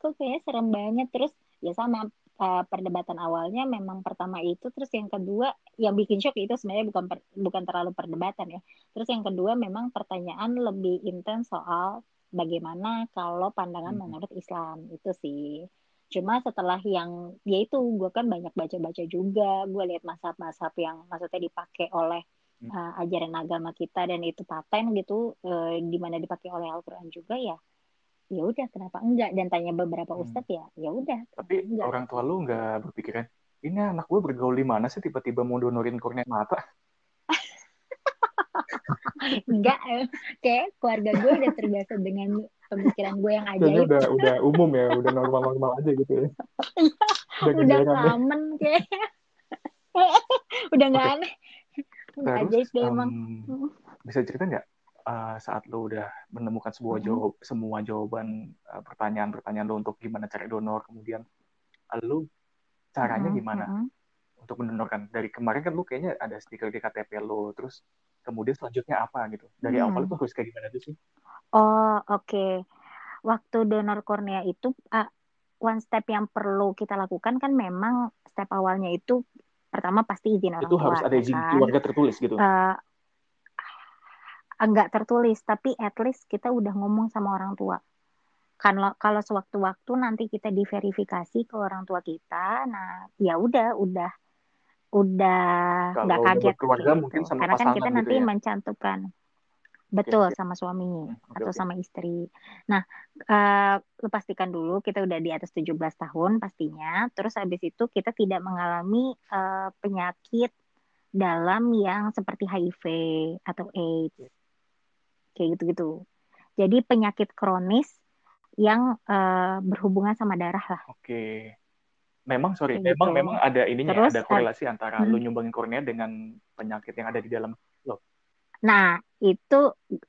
S2: kok kayaknya serem banget. Terus ya sama uh, perdebatan awalnya memang pertama itu terus yang kedua yang bikin shock itu sebenarnya bukan per, bukan terlalu perdebatan ya. Terus yang kedua memang pertanyaan lebih intens soal bagaimana kalau pandangan hmm. menurut Islam. Itu sih cuma setelah yang ya itu gue kan banyak baca-baca juga gue lihat masab-masab yang maksudnya dipakai oleh uh, ajaran agama kita dan itu paten gitu uh, di mana dipakai oleh Al-Qur'an juga ya ya udah kenapa enggak dan tanya beberapa hmm. ustadz ya ya udah
S1: tapi enggak. orang tua lu nggak berpikiran ini anak gue bergaul di mana sih tiba-tiba mau donorin kornea mata
S2: enggak eh. kayak keluarga gue udah terbiasa dengan pemikiran gue yang aja
S1: udah udah umum ya udah normal normal aja gitu ya.
S2: Udah, udah common kayak udah nggak okay. aneh.
S1: Terus, ajaib deh um, emang bisa cerita nggak uh, saat lo udah menemukan sebuah mm-hmm. jawab semua jawaban uh, pertanyaan-pertanyaan lo untuk gimana cari donor kemudian uh, lo caranya gimana untuk mendonorkan? Dari kemarin kan lo kayaknya ada stiker di KTP lo terus kemudian selanjutnya apa gitu dari mm-hmm. awal itu harus kayak gimana tuh sih
S2: oh oke okay. waktu donor kornea itu uh, one step yang perlu kita lakukan kan memang step awalnya itu pertama pasti izin orang
S1: itu tua. harus ada izin kan? keluarga tertulis gitu. Uh,
S2: enggak tertulis tapi at least kita udah ngomong sama orang tua kalau kalau sewaktu-waktu nanti kita diverifikasi ke orang tua kita nah ya udah udah udah nggak kaget
S1: keluarga gitu. mungkin sama
S2: karena kan kita gitu nanti ya? mencantumkan betul okay, sama suami hmm, okay, atau okay. sama istri. Nah, uh, lu pastikan dulu kita udah di atas 17 tahun pastinya. Terus habis itu kita tidak mengalami uh, penyakit dalam yang seperti HIV atau AIDS kayak gitu-gitu. Jadi penyakit kronis yang uh, berhubungan sama darah lah.
S1: Oke. Memang sorry, kayak memang gitu. memang ada ininya Terus, ada korelasi uh, antara hmm. lu nyumbangin kornea dengan penyakit yang ada di dalam lo.
S2: Nah, itu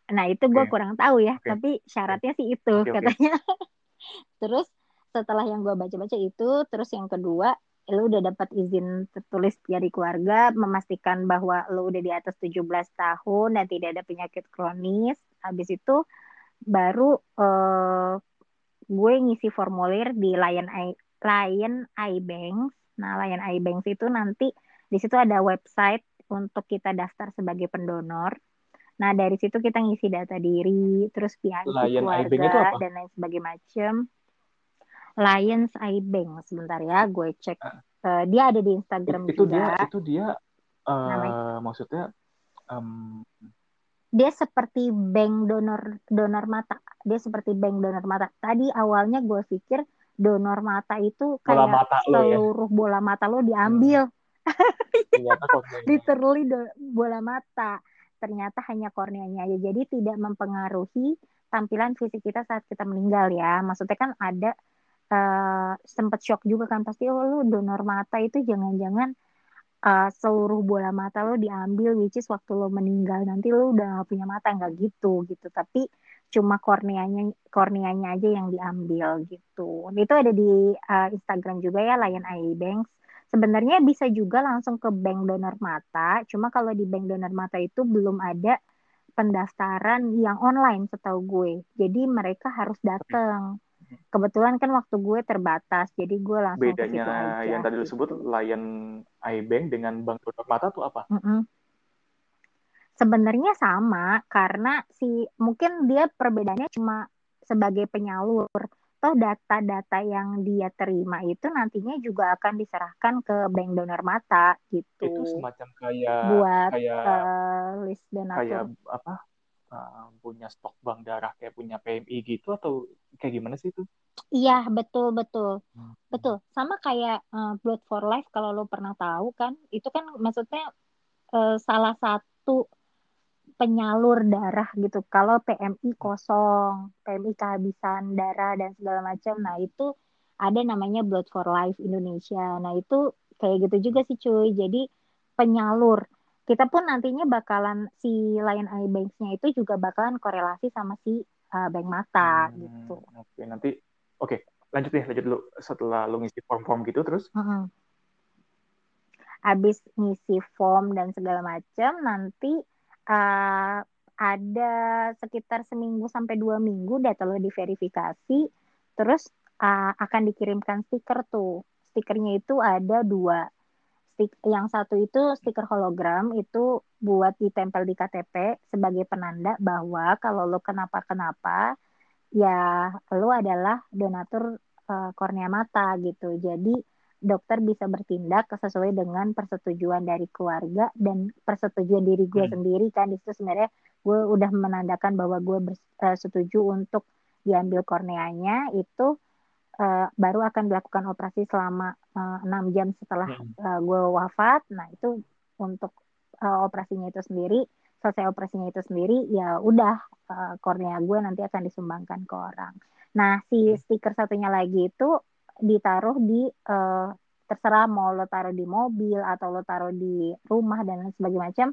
S2: nah itu gue okay. kurang tahu ya, okay. tapi syaratnya okay. sih itu okay, katanya. Okay. terus setelah yang gue baca-baca itu, terus yang kedua lu udah dapat izin tertulis dari keluarga memastikan bahwa lu udah di atas 17 tahun dan tidak ada penyakit kronis habis itu baru uh, gue ngisi formulir di Lion I Lion iBanks. Nah Lion iBanks itu nanti di situ ada website untuk kita daftar sebagai pendonor. Nah, dari situ kita ngisi data diri, terus PIC keluarga, dan lain sebagainya macam. Lions Eye Bank sebentar ya gue cek. Uh, dia ada di Instagram
S1: itu juga. dia itu dia uh, maksudnya um...
S2: dia seperti bank donor donor mata. Dia seperti bank donor mata. Tadi awalnya gue pikir donor mata itu kayak bola mata seluruh lo ya? bola mata lo diambil. Hmm. literally do, bola mata. Ternyata hanya korneanya aja. Jadi tidak mempengaruhi tampilan fisik kita saat kita meninggal ya. Maksudnya kan ada uh, sempat shock juga kan pasti oh lu donor mata itu jangan-jangan uh, seluruh bola mata lo diambil which is waktu lo meninggal nanti lo udah gak punya mata. Nggak gitu gitu. Tapi cuma korneanya korneanya aja yang diambil gitu itu ada di uh, Instagram juga ya Lion Eye Banks sebenarnya bisa juga langsung ke bank donor mata cuma kalau di bank donor mata itu belum ada pendaftaran yang online setahu gue jadi mereka harus datang kebetulan kan waktu gue terbatas jadi gue langsung
S1: bedanya aja, yang tadi disebut gitu. Lion iBank dengan bank donor mata tuh apa? Mm -mm.
S2: Sebenarnya sama karena si mungkin dia perbedaannya cuma sebagai penyalur toh data-data yang dia terima itu nantinya juga akan diserahkan ke bank donor mata gitu.
S1: Itu semacam kayak
S2: buat
S1: kayak
S2: uh, list donatur.
S1: Kayak apa? uh, punya stok bank darah kayak punya PMI gitu atau kayak gimana sih itu?
S2: Iya betul betul hmm. betul sama kayak uh, Blood for Life kalau lo pernah tahu kan itu kan maksudnya uh, salah satu penyalur darah gitu. Kalau PMI kosong PMI kehabisan darah dan segala macam nah itu ada namanya Blood for Life Indonesia. Nah itu kayak gitu juga sih cuy. Jadi penyalur. Kita pun nantinya bakalan si Lion Eye Banks-nya itu juga bakalan korelasi sama si uh, bank mata hmm, gitu.
S1: Oke, okay, nanti oke, okay, lanjut deh, lanjut dulu. Setelah lu ngisi form-form gitu terus. Mm -hmm.
S2: Abis ngisi form dan segala macam, nanti uh, ada sekitar seminggu sampai dua minggu data lo diverifikasi, terus uh, akan dikirimkan stiker tuh. Stikernya itu ada dua. Stik, yang satu itu stiker hologram itu buat ditempel di KTP sebagai penanda bahwa kalau lo kenapa-kenapa ya lo adalah donatur uh, kornea mata gitu. Jadi dokter bisa bertindak sesuai dengan persetujuan dari keluarga dan persetujuan diri gue hmm. sendiri kan di situ sebenarnya gue udah menandakan bahwa gue bersetuju uh, untuk diambil korneanya itu uh, baru akan dilakukan operasi selama eh, enam uh, jam setelah uh, gue wafat. Nah itu untuk uh, operasinya itu sendiri, selesai operasinya itu sendiri, ya udah uh, kornea gue nanti akan disumbangkan ke orang. Nah si hmm. stiker satunya lagi itu ditaruh di uh, terserah mau lo taruh di mobil atau lo taruh di rumah dan sebagainya macam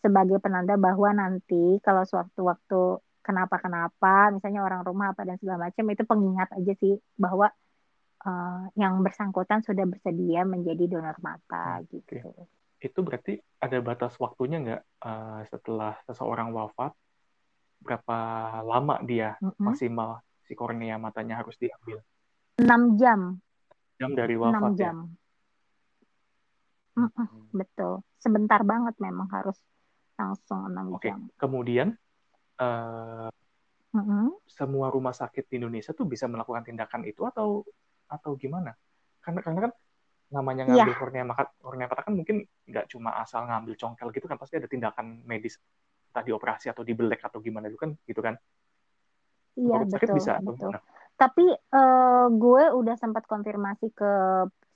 S2: sebagai penanda bahwa nanti kalau sewaktu-waktu kenapa-kenapa, misalnya orang rumah apa dan segala macam itu pengingat aja sih bahwa uh, yang bersangkutan sudah bersedia menjadi donor mata okay. gitu.
S1: Itu berarti ada batas waktunya nggak uh, setelah seseorang wafat berapa lama dia mm -hmm. maksimal si kornea matanya harus diambil?
S2: 6 jam.
S1: Jam dari wafat 6 ya? jam. ya.
S2: Mm -mm, betul. Sebentar banget memang harus langsung 6 okay. jam.
S1: Kemudian uh, mm-hmm. semua rumah sakit di Indonesia tuh bisa melakukan tindakan itu atau atau gimana? Karena karena kan namanya iya. ngambil yeah. kornea mata kornea mata kan mungkin nggak cuma asal ngambil congkel gitu kan pasti ada tindakan medis tadi operasi atau dibelek atau gimana itu kan gitu kan?
S2: Iya betul bisa betul. Tapi uh, gue udah sempat konfirmasi ke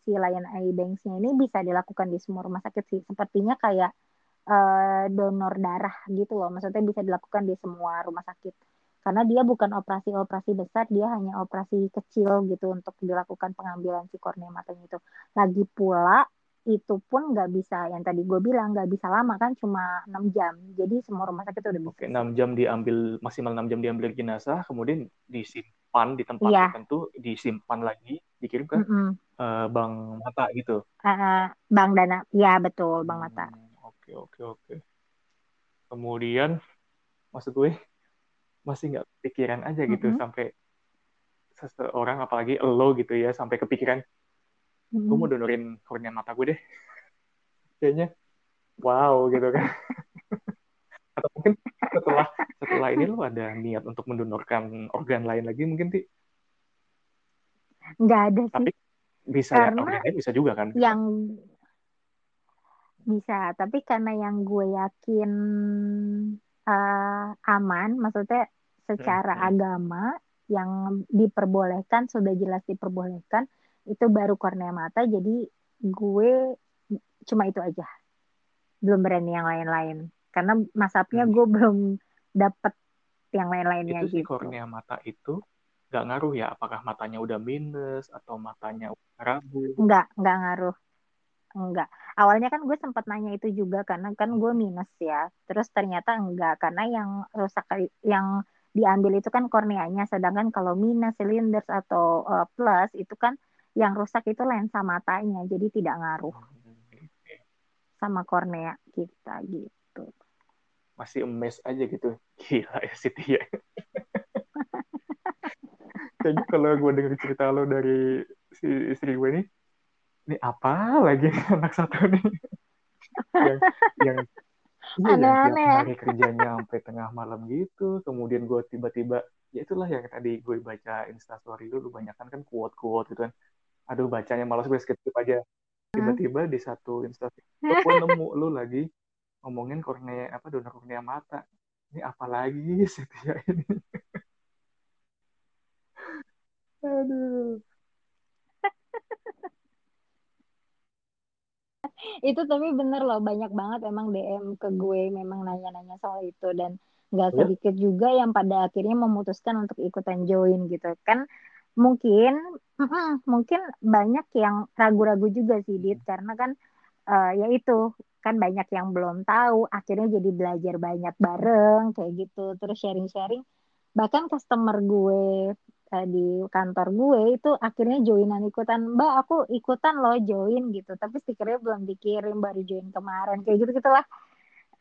S2: si Lion Eye Banks-nya ini bisa dilakukan di semua rumah sakit sih. Sepertinya kayak uh, donor darah gitu loh. Maksudnya bisa dilakukan di semua rumah sakit. Karena dia bukan operasi-operasi besar, dia hanya operasi kecil gitu untuk dilakukan pengambilan si kornea matanya itu. Lagi pula itu pun nggak bisa yang tadi gue bilang nggak bisa lama kan cuma 6 jam jadi semua rumah sakit udah bisa
S1: Oke, 6 jam diambil maksimal 6 jam diambil jenazah kemudian disimpan di tempat yeah. tertentu disimpan lagi dikirim ke mm -hmm. uh, bank mata gitu
S2: uh, bank dana ya betul bank mata hmm
S1: oke oke oke kemudian maksud gue masih nggak pikiran aja gitu mm -hmm. sampai seseorang apalagi lo gitu ya sampai kepikiran mm -hmm. gue mau donorin kornea mata gue deh kayaknya wow gitu kan atau mungkin setelah setelah ini lo ada niat untuk mendonorkan organ lain lagi mungkin ti?
S2: Nggak ada sih.
S1: Tapi bisa ya, Karena ya organ lain bisa juga kan?
S2: yang bisa, tapi karena yang gue yakin uh, aman, maksudnya secara hmm. agama yang diperbolehkan sudah jelas diperbolehkan itu baru kornea mata, jadi gue cuma itu aja, belum berani yang lain-lain, karena masapnya hmm. gue belum dapet yang lain-lainnya
S1: itu si gitu. kornea mata itu nggak ngaruh ya? Apakah matanya udah minus atau matanya rabu
S2: nggak nggak ngaruh. Enggak awalnya kan gue sempat nanya itu juga karena kan gue minus ya. Terus ternyata enggak karena yang rusak yang diambil itu kan korneanya. Sedangkan kalau minus silinders atau uh, plus itu kan yang rusak itu lensa matanya. Jadi tidak ngaruh sama kornea kita gitu
S1: masih emes aja gitu. Gila ya Siti ya. Kayaknya kalau gue denger cerita lo dari si istri gue nih ini apa lagi anak satu nih? Yang yang iya yang tiap hari kerjanya sampai tengah malam gitu. Kemudian gue tiba-tiba ya itulah yang tadi gue baca instastory dulu banyak kan quote quote gitu kan. Aduh bacanya malas gue skip skip aja tiba-tiba di satu instastory gue nemu lu lagi ngomongin kornea apa donor kornea mata. Ini apa lagi Setia ini? Aduh.
S2: Itu tapi bener loh banyak banget emang DM ke gue memang nanya-nanya soal itu. Dan nggak iya. sedikit juga yang pada akhirnya memutuskan untuk ikutan join gitu. Kan mungkin mungkin banyak yang ragu-ragu juga sih dit. Karena kan uh, ya itu kan banyak yang belum tahu akhirnya jadi belajar banyak bareng kayak gitu. Terus sharing-sharing bahkan customer gue uh, di kantor gue itu akhirnya joinan ikutan mbak aku ikutan loh join gitu. Tapi stikernya belum dikirim baru join kemarin kayak gitu gitulah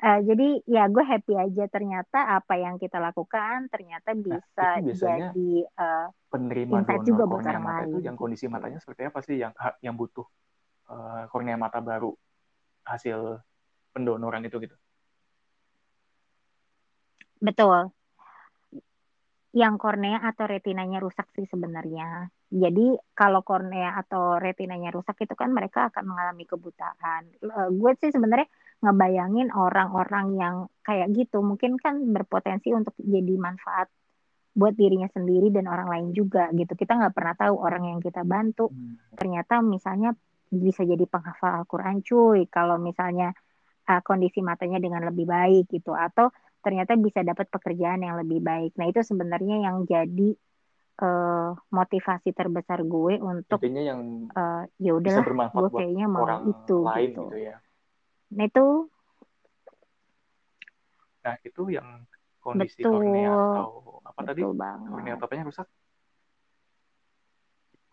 S2: uh, jadi ya gue happy aja ternyata apa yang kita lakukan ternyata nah, bisa nah, jadi uh,
S1: penerima donor juga orang mata itu? yang kondisi matanya seperti apa sih yang yang butuh uh, kornea mata baru hasil pendonoran itu gitu
S2: betul yang kornea atau retinanya rusak sih sebenarnya. Jadi kalau kornea atau retinanya rusak itu kan mereka akan mengalami kebutaan. Uh, gue sih sebenarnya ngebayangin orang-orang yang kayak gitu mungkin kan berpotensi untuk jadi manfaat buat dirinya sendiri dan orang lain juga gitu. Kita nggak pernah tahu orang yang kita bantu hmm. ternyata misalnya bisa jadi penghafal Al-Quran cuy. Kalau misalnya uh, kondisi matanya dengan lebih baik gitu atau ternyata bisa dapat pekerjaan yang lebih baik. Nah itu sebenarnya yang jadi uh, motivasi terbesar gue untuk
S1: Intinya yang
S2: uh, ya udahlah gue kayaknya mau orang itu lain gitu. gitu ya. Nah itu
S1: Nah itu yang kondisi betul, kornea atau apa betul tadi? Banget. Kornea atau apanya rusak?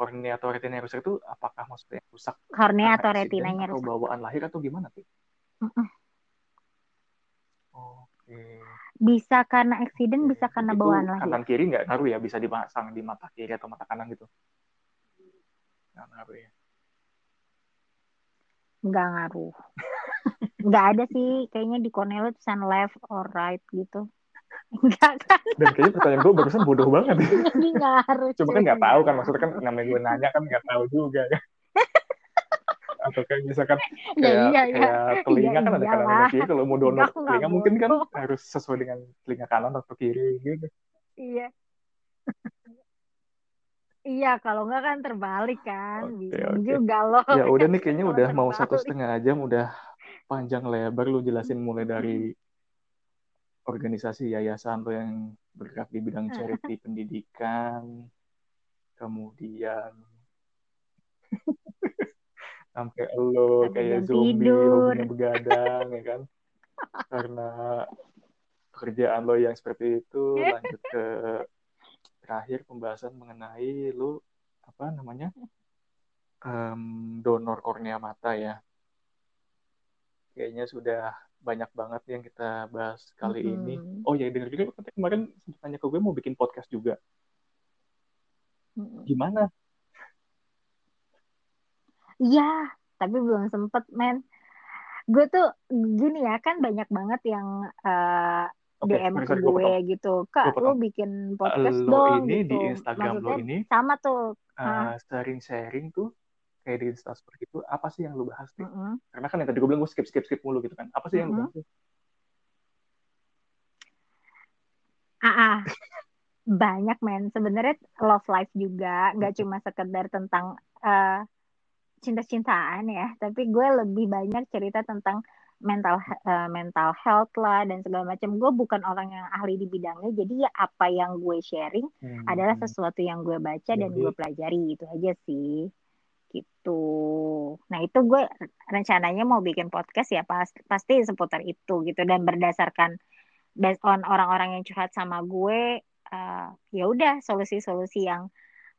S1: Kornea atau retinanya rusak itu apakah maksudnya rusak?
S2: Kornea atau retinanya
S1: rusak? Atau bawaan lahir atau gimana sih? Uh -uh.
S2: Bisa karena accident, bisa karena
S1: itu
S2: bawaan lahir.
S1: Kanan kiri nggak ngaruh ya, bisa dipasang di mata kiri atau mata kanan gitu. Nggak ngaruh ya.
S2: Nggak ngaruh. nggak ada sih, kayaknya di Cornell tulisan left or right gitu. Enggak kan?
S1: Dan kayaknya pertanyaan gue barusan bodoh banget. Jadi ngaruh. Cuma kan nggak tahu kan, maksudnya kan namanya gue nanya kan nggak tahu juga kan atau kayak misalkan ya, kayak, iya, iya. kayak telinga ya, kan ada kanan dan kiri kalau mau donor telinga mungkin kan harus sesuai dengan telinga kanan atau kiri gitu
S2: iya Iya, kalau enggak kan terbalik kan. Okay, okay. juga loh.
S1: Ya udah nih kayaknya udah terbalik. mau satu setengah jam udah panjang lebar lu jelasin mulai dari organisasi yayasan lo yang bergerak di bidang charity pendidikan, kemudian sampai lo kayak zombie hobinya begadang ya kan? Karena pekerjaan lo yang seperti itu lanjut ke terakhir pembahasan mengenai lo apa namanya? Um, donor kornea mata ya kayaknya sudah banyak banget yang kita bahas kali mm -hmm. ini oh ya dengar juga kemarin sempat tanya ke gue mau bikin podcast juga gimana
S2: Iya, tapi belum sempet, men. Gue tuh gini ya, kan banyak banget yang uh, eh, okay, DM ke gue gue gitu. Kak, lo bikin podcast lo dong
S1: ini
S2: gitu.
S1: di Instagram Maksudnya, lo ini
S2: sama tuh.
S1: Uh, sharing-sharing tuh kayak di seperti itu, apa sih yang lo bahas nih? Mm -hmm. Karena kan yang tadi gue bilang gue skip skip skip mulu gitu kan. Apa sih yang mm -hmm. lo bahas?
S2: Ah, ah. banyak men. Sebenarnya love life juga, nggak cuma sekedar tentang uh, cinta-cintaan ya, tapi gue lebih banyak cerita tentang mental uh, mental health lah dan segala macam. Gue bukan orang yang ahli di bidangnya, jadi ya apa yang gue sharing hmm. adalah sesuatu yang gue baca jadi... dan gue pelajari itu aja sih gitu. Nah itu gue rencananya mau bikin podcast ya pas, pasti seputar itu gitu dan berdasarkan based on orang-orang yang curhat sama gue, uh, ya udah solusi-solusi yang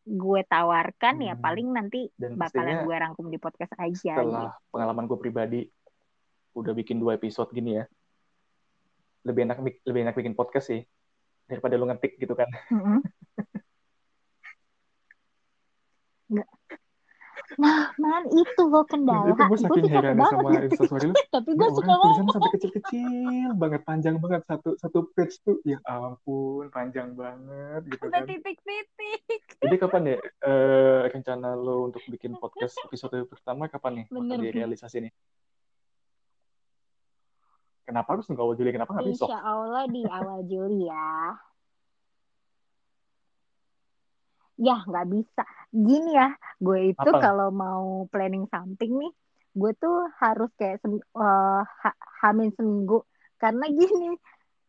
S2: gue tawarkan ya hmm. ya paling nanti Dan bakalan gue rangkum di podcast aja.
S1: Setelah gitu. pengalaman gue pribadi udah bikin dua episode gini ya, lebih enak lebih enak bikin podcast sih daripada lu ngetik gitu kan. Mm -hmm.
S2: Nah, man itu loh kendala.
S1: Itu gue saking heran sama instastory lu.
S2: Tapi gue suka banget.
S1: sampai kecil-kecil banget, panjang banget satu satu page tuh. Ya ampun, panjang banget gitu kan.
S2: titik-titik.
S1: Jadi kapan ya uh, rencana lo untuk bikin podcast episode pertama kapan nih? Bener. Bakal direalisasi nih? Kenapa harus nunggu awal Juli? Kenapa nggak besok?
S2: Insya Allah di awal Juli ya. ya nggak bisa gini ya gue itu kalau mau planning something nih gue tuh harus kayak sem uh, ha hamin seminggu. Karena gini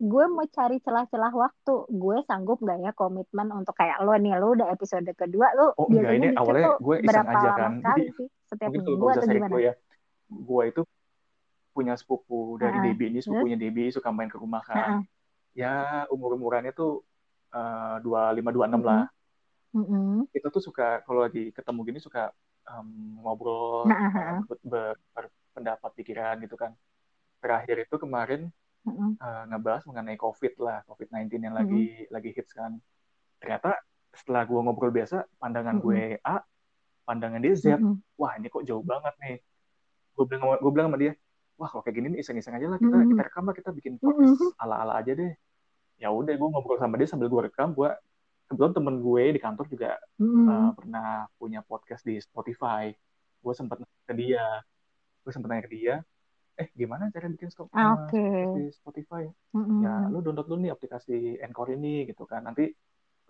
S2: gue mau cari celah-celah waktu. Gue sanggup gak ya komitmen untuk kayak lo nih lo udah episode kedua lo
S1: oh, biasanya ini awalnya gue berapa aja kan.
S2: sekali sih setiap minggu atau gimana?
S1: gue ya gue itu punya sepupu dari uh. Debbie ini sepupunya Debbie suka main ke rumah kan. Uh ya umur umurannya tuh eh, dua lima dua enam lah
S2: Mm-hmm.
S1: Kita tuh suka kalau lagi ketemu gini suka um, ngobrol, nah, uh, ber, berpendapat pikiran gitu kan. terakhir itu kemarin uh-uh. uh, ngebahas mengenai COVID lah, COVID-19 yang lagi uh-uh. lagi hits kan. Ternyata setelah gue ngobrol biasa, pandangan uh-uh. gue A, pandangan dia Z. Uh-uh. Wah ini kok jauh banget nih. Gue bilang, gue bilang sama dia, wah kalau kayak gini iseng-iseng aja lah kita uh-uh. kita rekam lah kita bikin podcast uh-uh. ala-ala aja deh. Ya udah gue ngobrol sama dia sambil gue rekam, gue kebetulan temen gue di kantor juga uh-uh. uh, pernah punya podcast di Spotify. Gue sempat nanya ke dia, gue sempat nanya ke dia, eh gimana cara bikin stop
S2: ah, okay.
S1: di Spotify mm-hmm. ya lu download dulu nih aplikasi Encore ini gitu kan nanti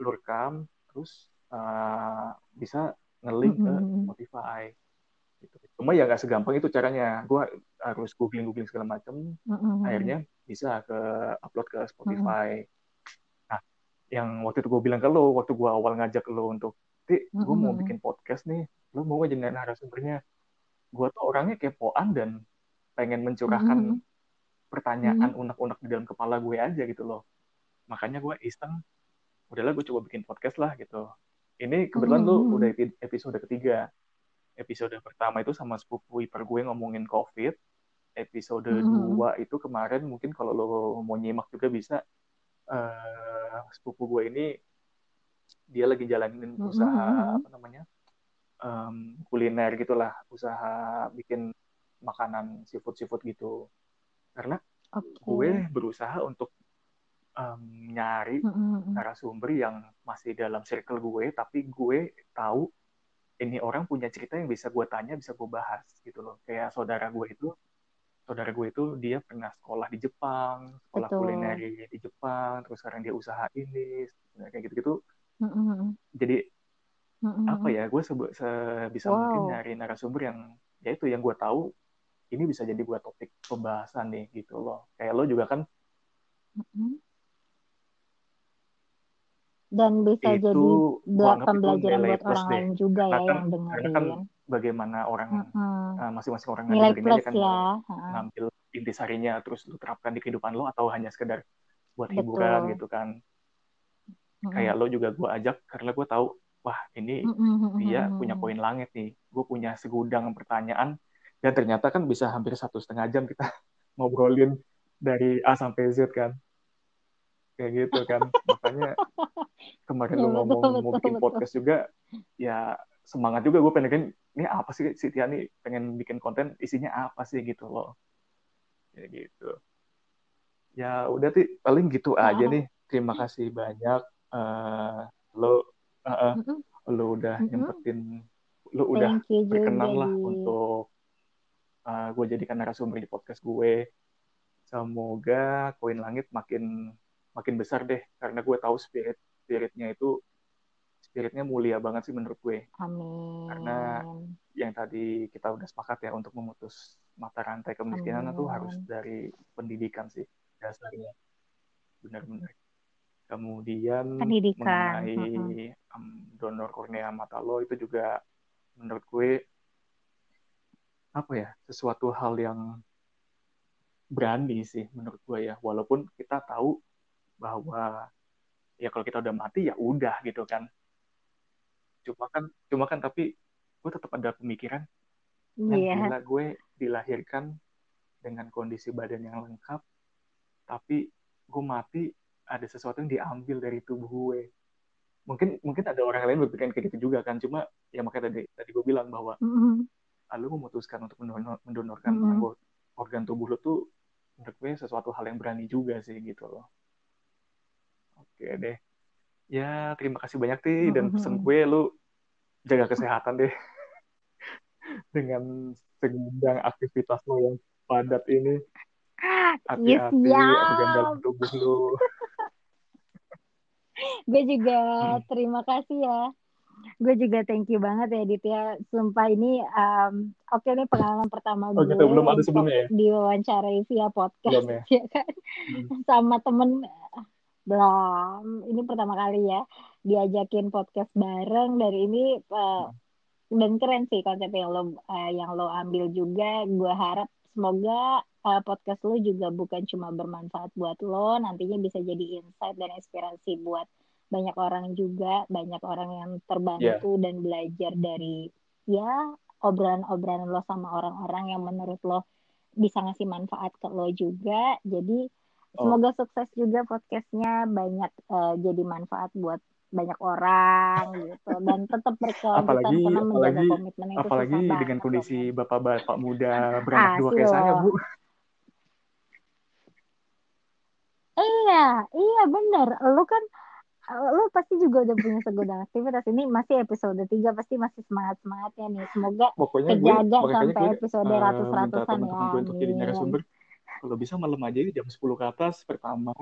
S1: lu rekam terus uh, bisa ngelink mm-hmm. ke Spotify gitu. cuma ya nggak segampang itu caranya gue harus googling googling segala macam mm-hmm. akhirnya bisa ke upload ke Spotify mm-hmm. Yang waktu itu gue bilang ke lo waktu gue awal ngajak lo untuk ti gue mm-hmm. mau bikin podcast nih lo mau aja narasumbernya gue tuh orangnya kepoan dan pengen mencurahkan mm -hmm. pertanyaan mm-hmm. unek-unek di dalam kepala gue aja gitu loh makanya gue iseng udahlah gue coba bikin podcast lah gitu ini kebetulan mm-hmm. tuh udah episode ketiga episode pertama itu sama sepupu ipar gue ngomongin covid episode mm-hmm. dua itu kemarin mungkin kalau lo mau nyimak juga bisa uh, sepupu gue ini dia lagi jalanin mm-hmm. usaha apa namanya um, kuliner gitulah usaha bikin makanan seafood seafood gitu karena okay. gue berusaha untuk um, nyari mm-hmm. narasumber yang masih dalam circle gue tapi gue tahu ini orang punya cerita yang bisa gue tanya bisa gue bahas gitu loh kayak saudara gue itu saudara gue itu dia pernah sekolah di Jepang sekolah Betul. kuliner di Jepang terus sekarang dia usaha ini kayak gitu gitu mm-hmm. jadi mm-hmm. apa ya gue sebisa wow. mungkin nyari narasumber yang ya itu yang gue tahu ini bisa jadi buat topik pembahasan nih gitu loh. Kayak lo juga kan
S2: dan bisa itu jadi buat pembelajaran buat orang lain juga ya kan, yang dengerin. Karena kan
S1: bagaimana orang uh, masing-masing orang
S2: nilai plus kan ya.
S1: ngambil intisarinya terus lu terapkan di kehidupan lo atau hanya sekedar buat Betul. hiburan gitu kan. uh Kayak lo juga gue ajak karena gue tahu wah ini uh dia punya poin langit nih. Gue punya segudang pertanyaan dan ternyata kan bisa hampir satu setengah jam kita ngobrolin dari A sampai Z kan kayak gitu kan makanya kemarin ya, lu ngomong betul, mau bikin betul, podcast juga ya semangat juga gue pengen ini apa sih si Tia nih pengen bikin konten isinya apa sih? Gitu loh. Ya gitu. Ya udah sih paling gitu nah. aja nih. Terima kasih banyak. Uh, lo uh, uh, lo udah mm -hmm. nyempetin lo udah berkenan lah untuk uh, gue jadikan narasumber di podcast gue. Semoga koin langit makin makin besar deh karena gue tahu spirit spiritnya itu spiritnya mulia banget sih menurut gue.
S2: Amin.
S1: Karena yang tadi kita udah sepakat ya untuk memutus mata rantai kemiskinan itu harus dari pendidikan sih dasarnya. Benar-benar. Kemudian pendidikan. mengenai um, donor kornea mata lo itu juga menurut gue apa ya sesuatu hal yang berani sih menurut gue ya walaupun kita tahu bahwa ya kalau kita udah mati ya udah gitu kan cuma kan cuma kan tapi gue tetap ada pemikiran yeah. gila gue dilahirkan dengan kondisi badan yang lengkap tapi gue mati ada sesuatu yang diambil dari tubuh gue mungkin mungkin ada orang lain berpikiran kayak gitu juga kan cuma ya makanya tadi tadi gue bilang bahwa mm -hmm lu memutuskan untuk mendonor, mendonorkan mm -hmm. organ tubuh lu tuh menurut gue sesuatu hal yang berani juga sih gitu loh. Oke deh. Ya terima kasih banyak sih mm -hmm. dan pesan gue lu jaga kesehatan deh dengan segudang aktivitas lo yang padat ini. Hati-hati yes, organ dalam tubuh lu.
S2: gue juga hmm. terima kasih ya gue juga thank you banget ya Ditya sumpah ini um, oke okay nih pengalaman pertama oh, gue gitu.
S1: belum ada sebelumnya ya
S2: diwawancarai via podcast belum, ya? ya kan hmm. sama temen belum. Ini pertama kali ya diajakin podcast bareng dari ini uh, dan keren sih konsep yang lo uh, yang lo ambil juga. Gue harap semoga uh, podcast lo juga bukan cuma bermanfaat buat lo nantinya bisa jadi insight dan inspirasi buat banyak orang juga banyak orang yang terbantu yeah. dan belajar dari ya obrolan-obrolan lo sama orang-orang yang menurut lo bisa ngasih manfaat ke lo juga. Jadi oh. semoga sukses juga podcastnya. Banyak uh, jadi manfaat buat banyak orang gitu. Dan tetap berkelanjutan
S1: apalagi, karena menjaga apalagi, komitmen itu apalagi dengan kondisi bapak-bapak muda beranak dua kayak saya bu.
S2: Iya iya bener. Lu kan lu pasti juga udah punya segudang aktivitas. Ini masih episode 3 pasti masih semangat semangatnya nih. Semoga
S1: pokoknya
S2: kejaga gue, sampai gue, episode uh, ratus-ratusan ya.
S1: untuk jadi narasumber kalau bisa malam aja jam 10 ke atas pertama.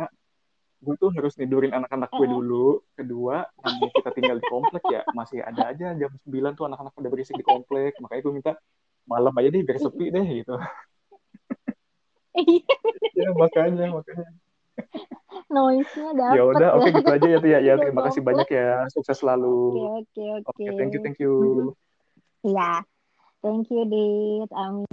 S1: Gue tuh harus nidurin anak-anak gue dulu. Kedua namanya kita tinggal di komplek ya masih ada aja jam 9 tuh anak-anak udah berisik di komplek. Makanya gue minta malam aja deh biar sepi deh gitu. Ya makanya makanya.
S2: Noise-nya dapat
S1: ya udah oke okay, gitu aja ya tuh ya ya terima kasih banyak ya. sukses selalu.
S2: Oke oke. Oke
S1: thank you thank you.
S2: Iya. Thank you dit. Amin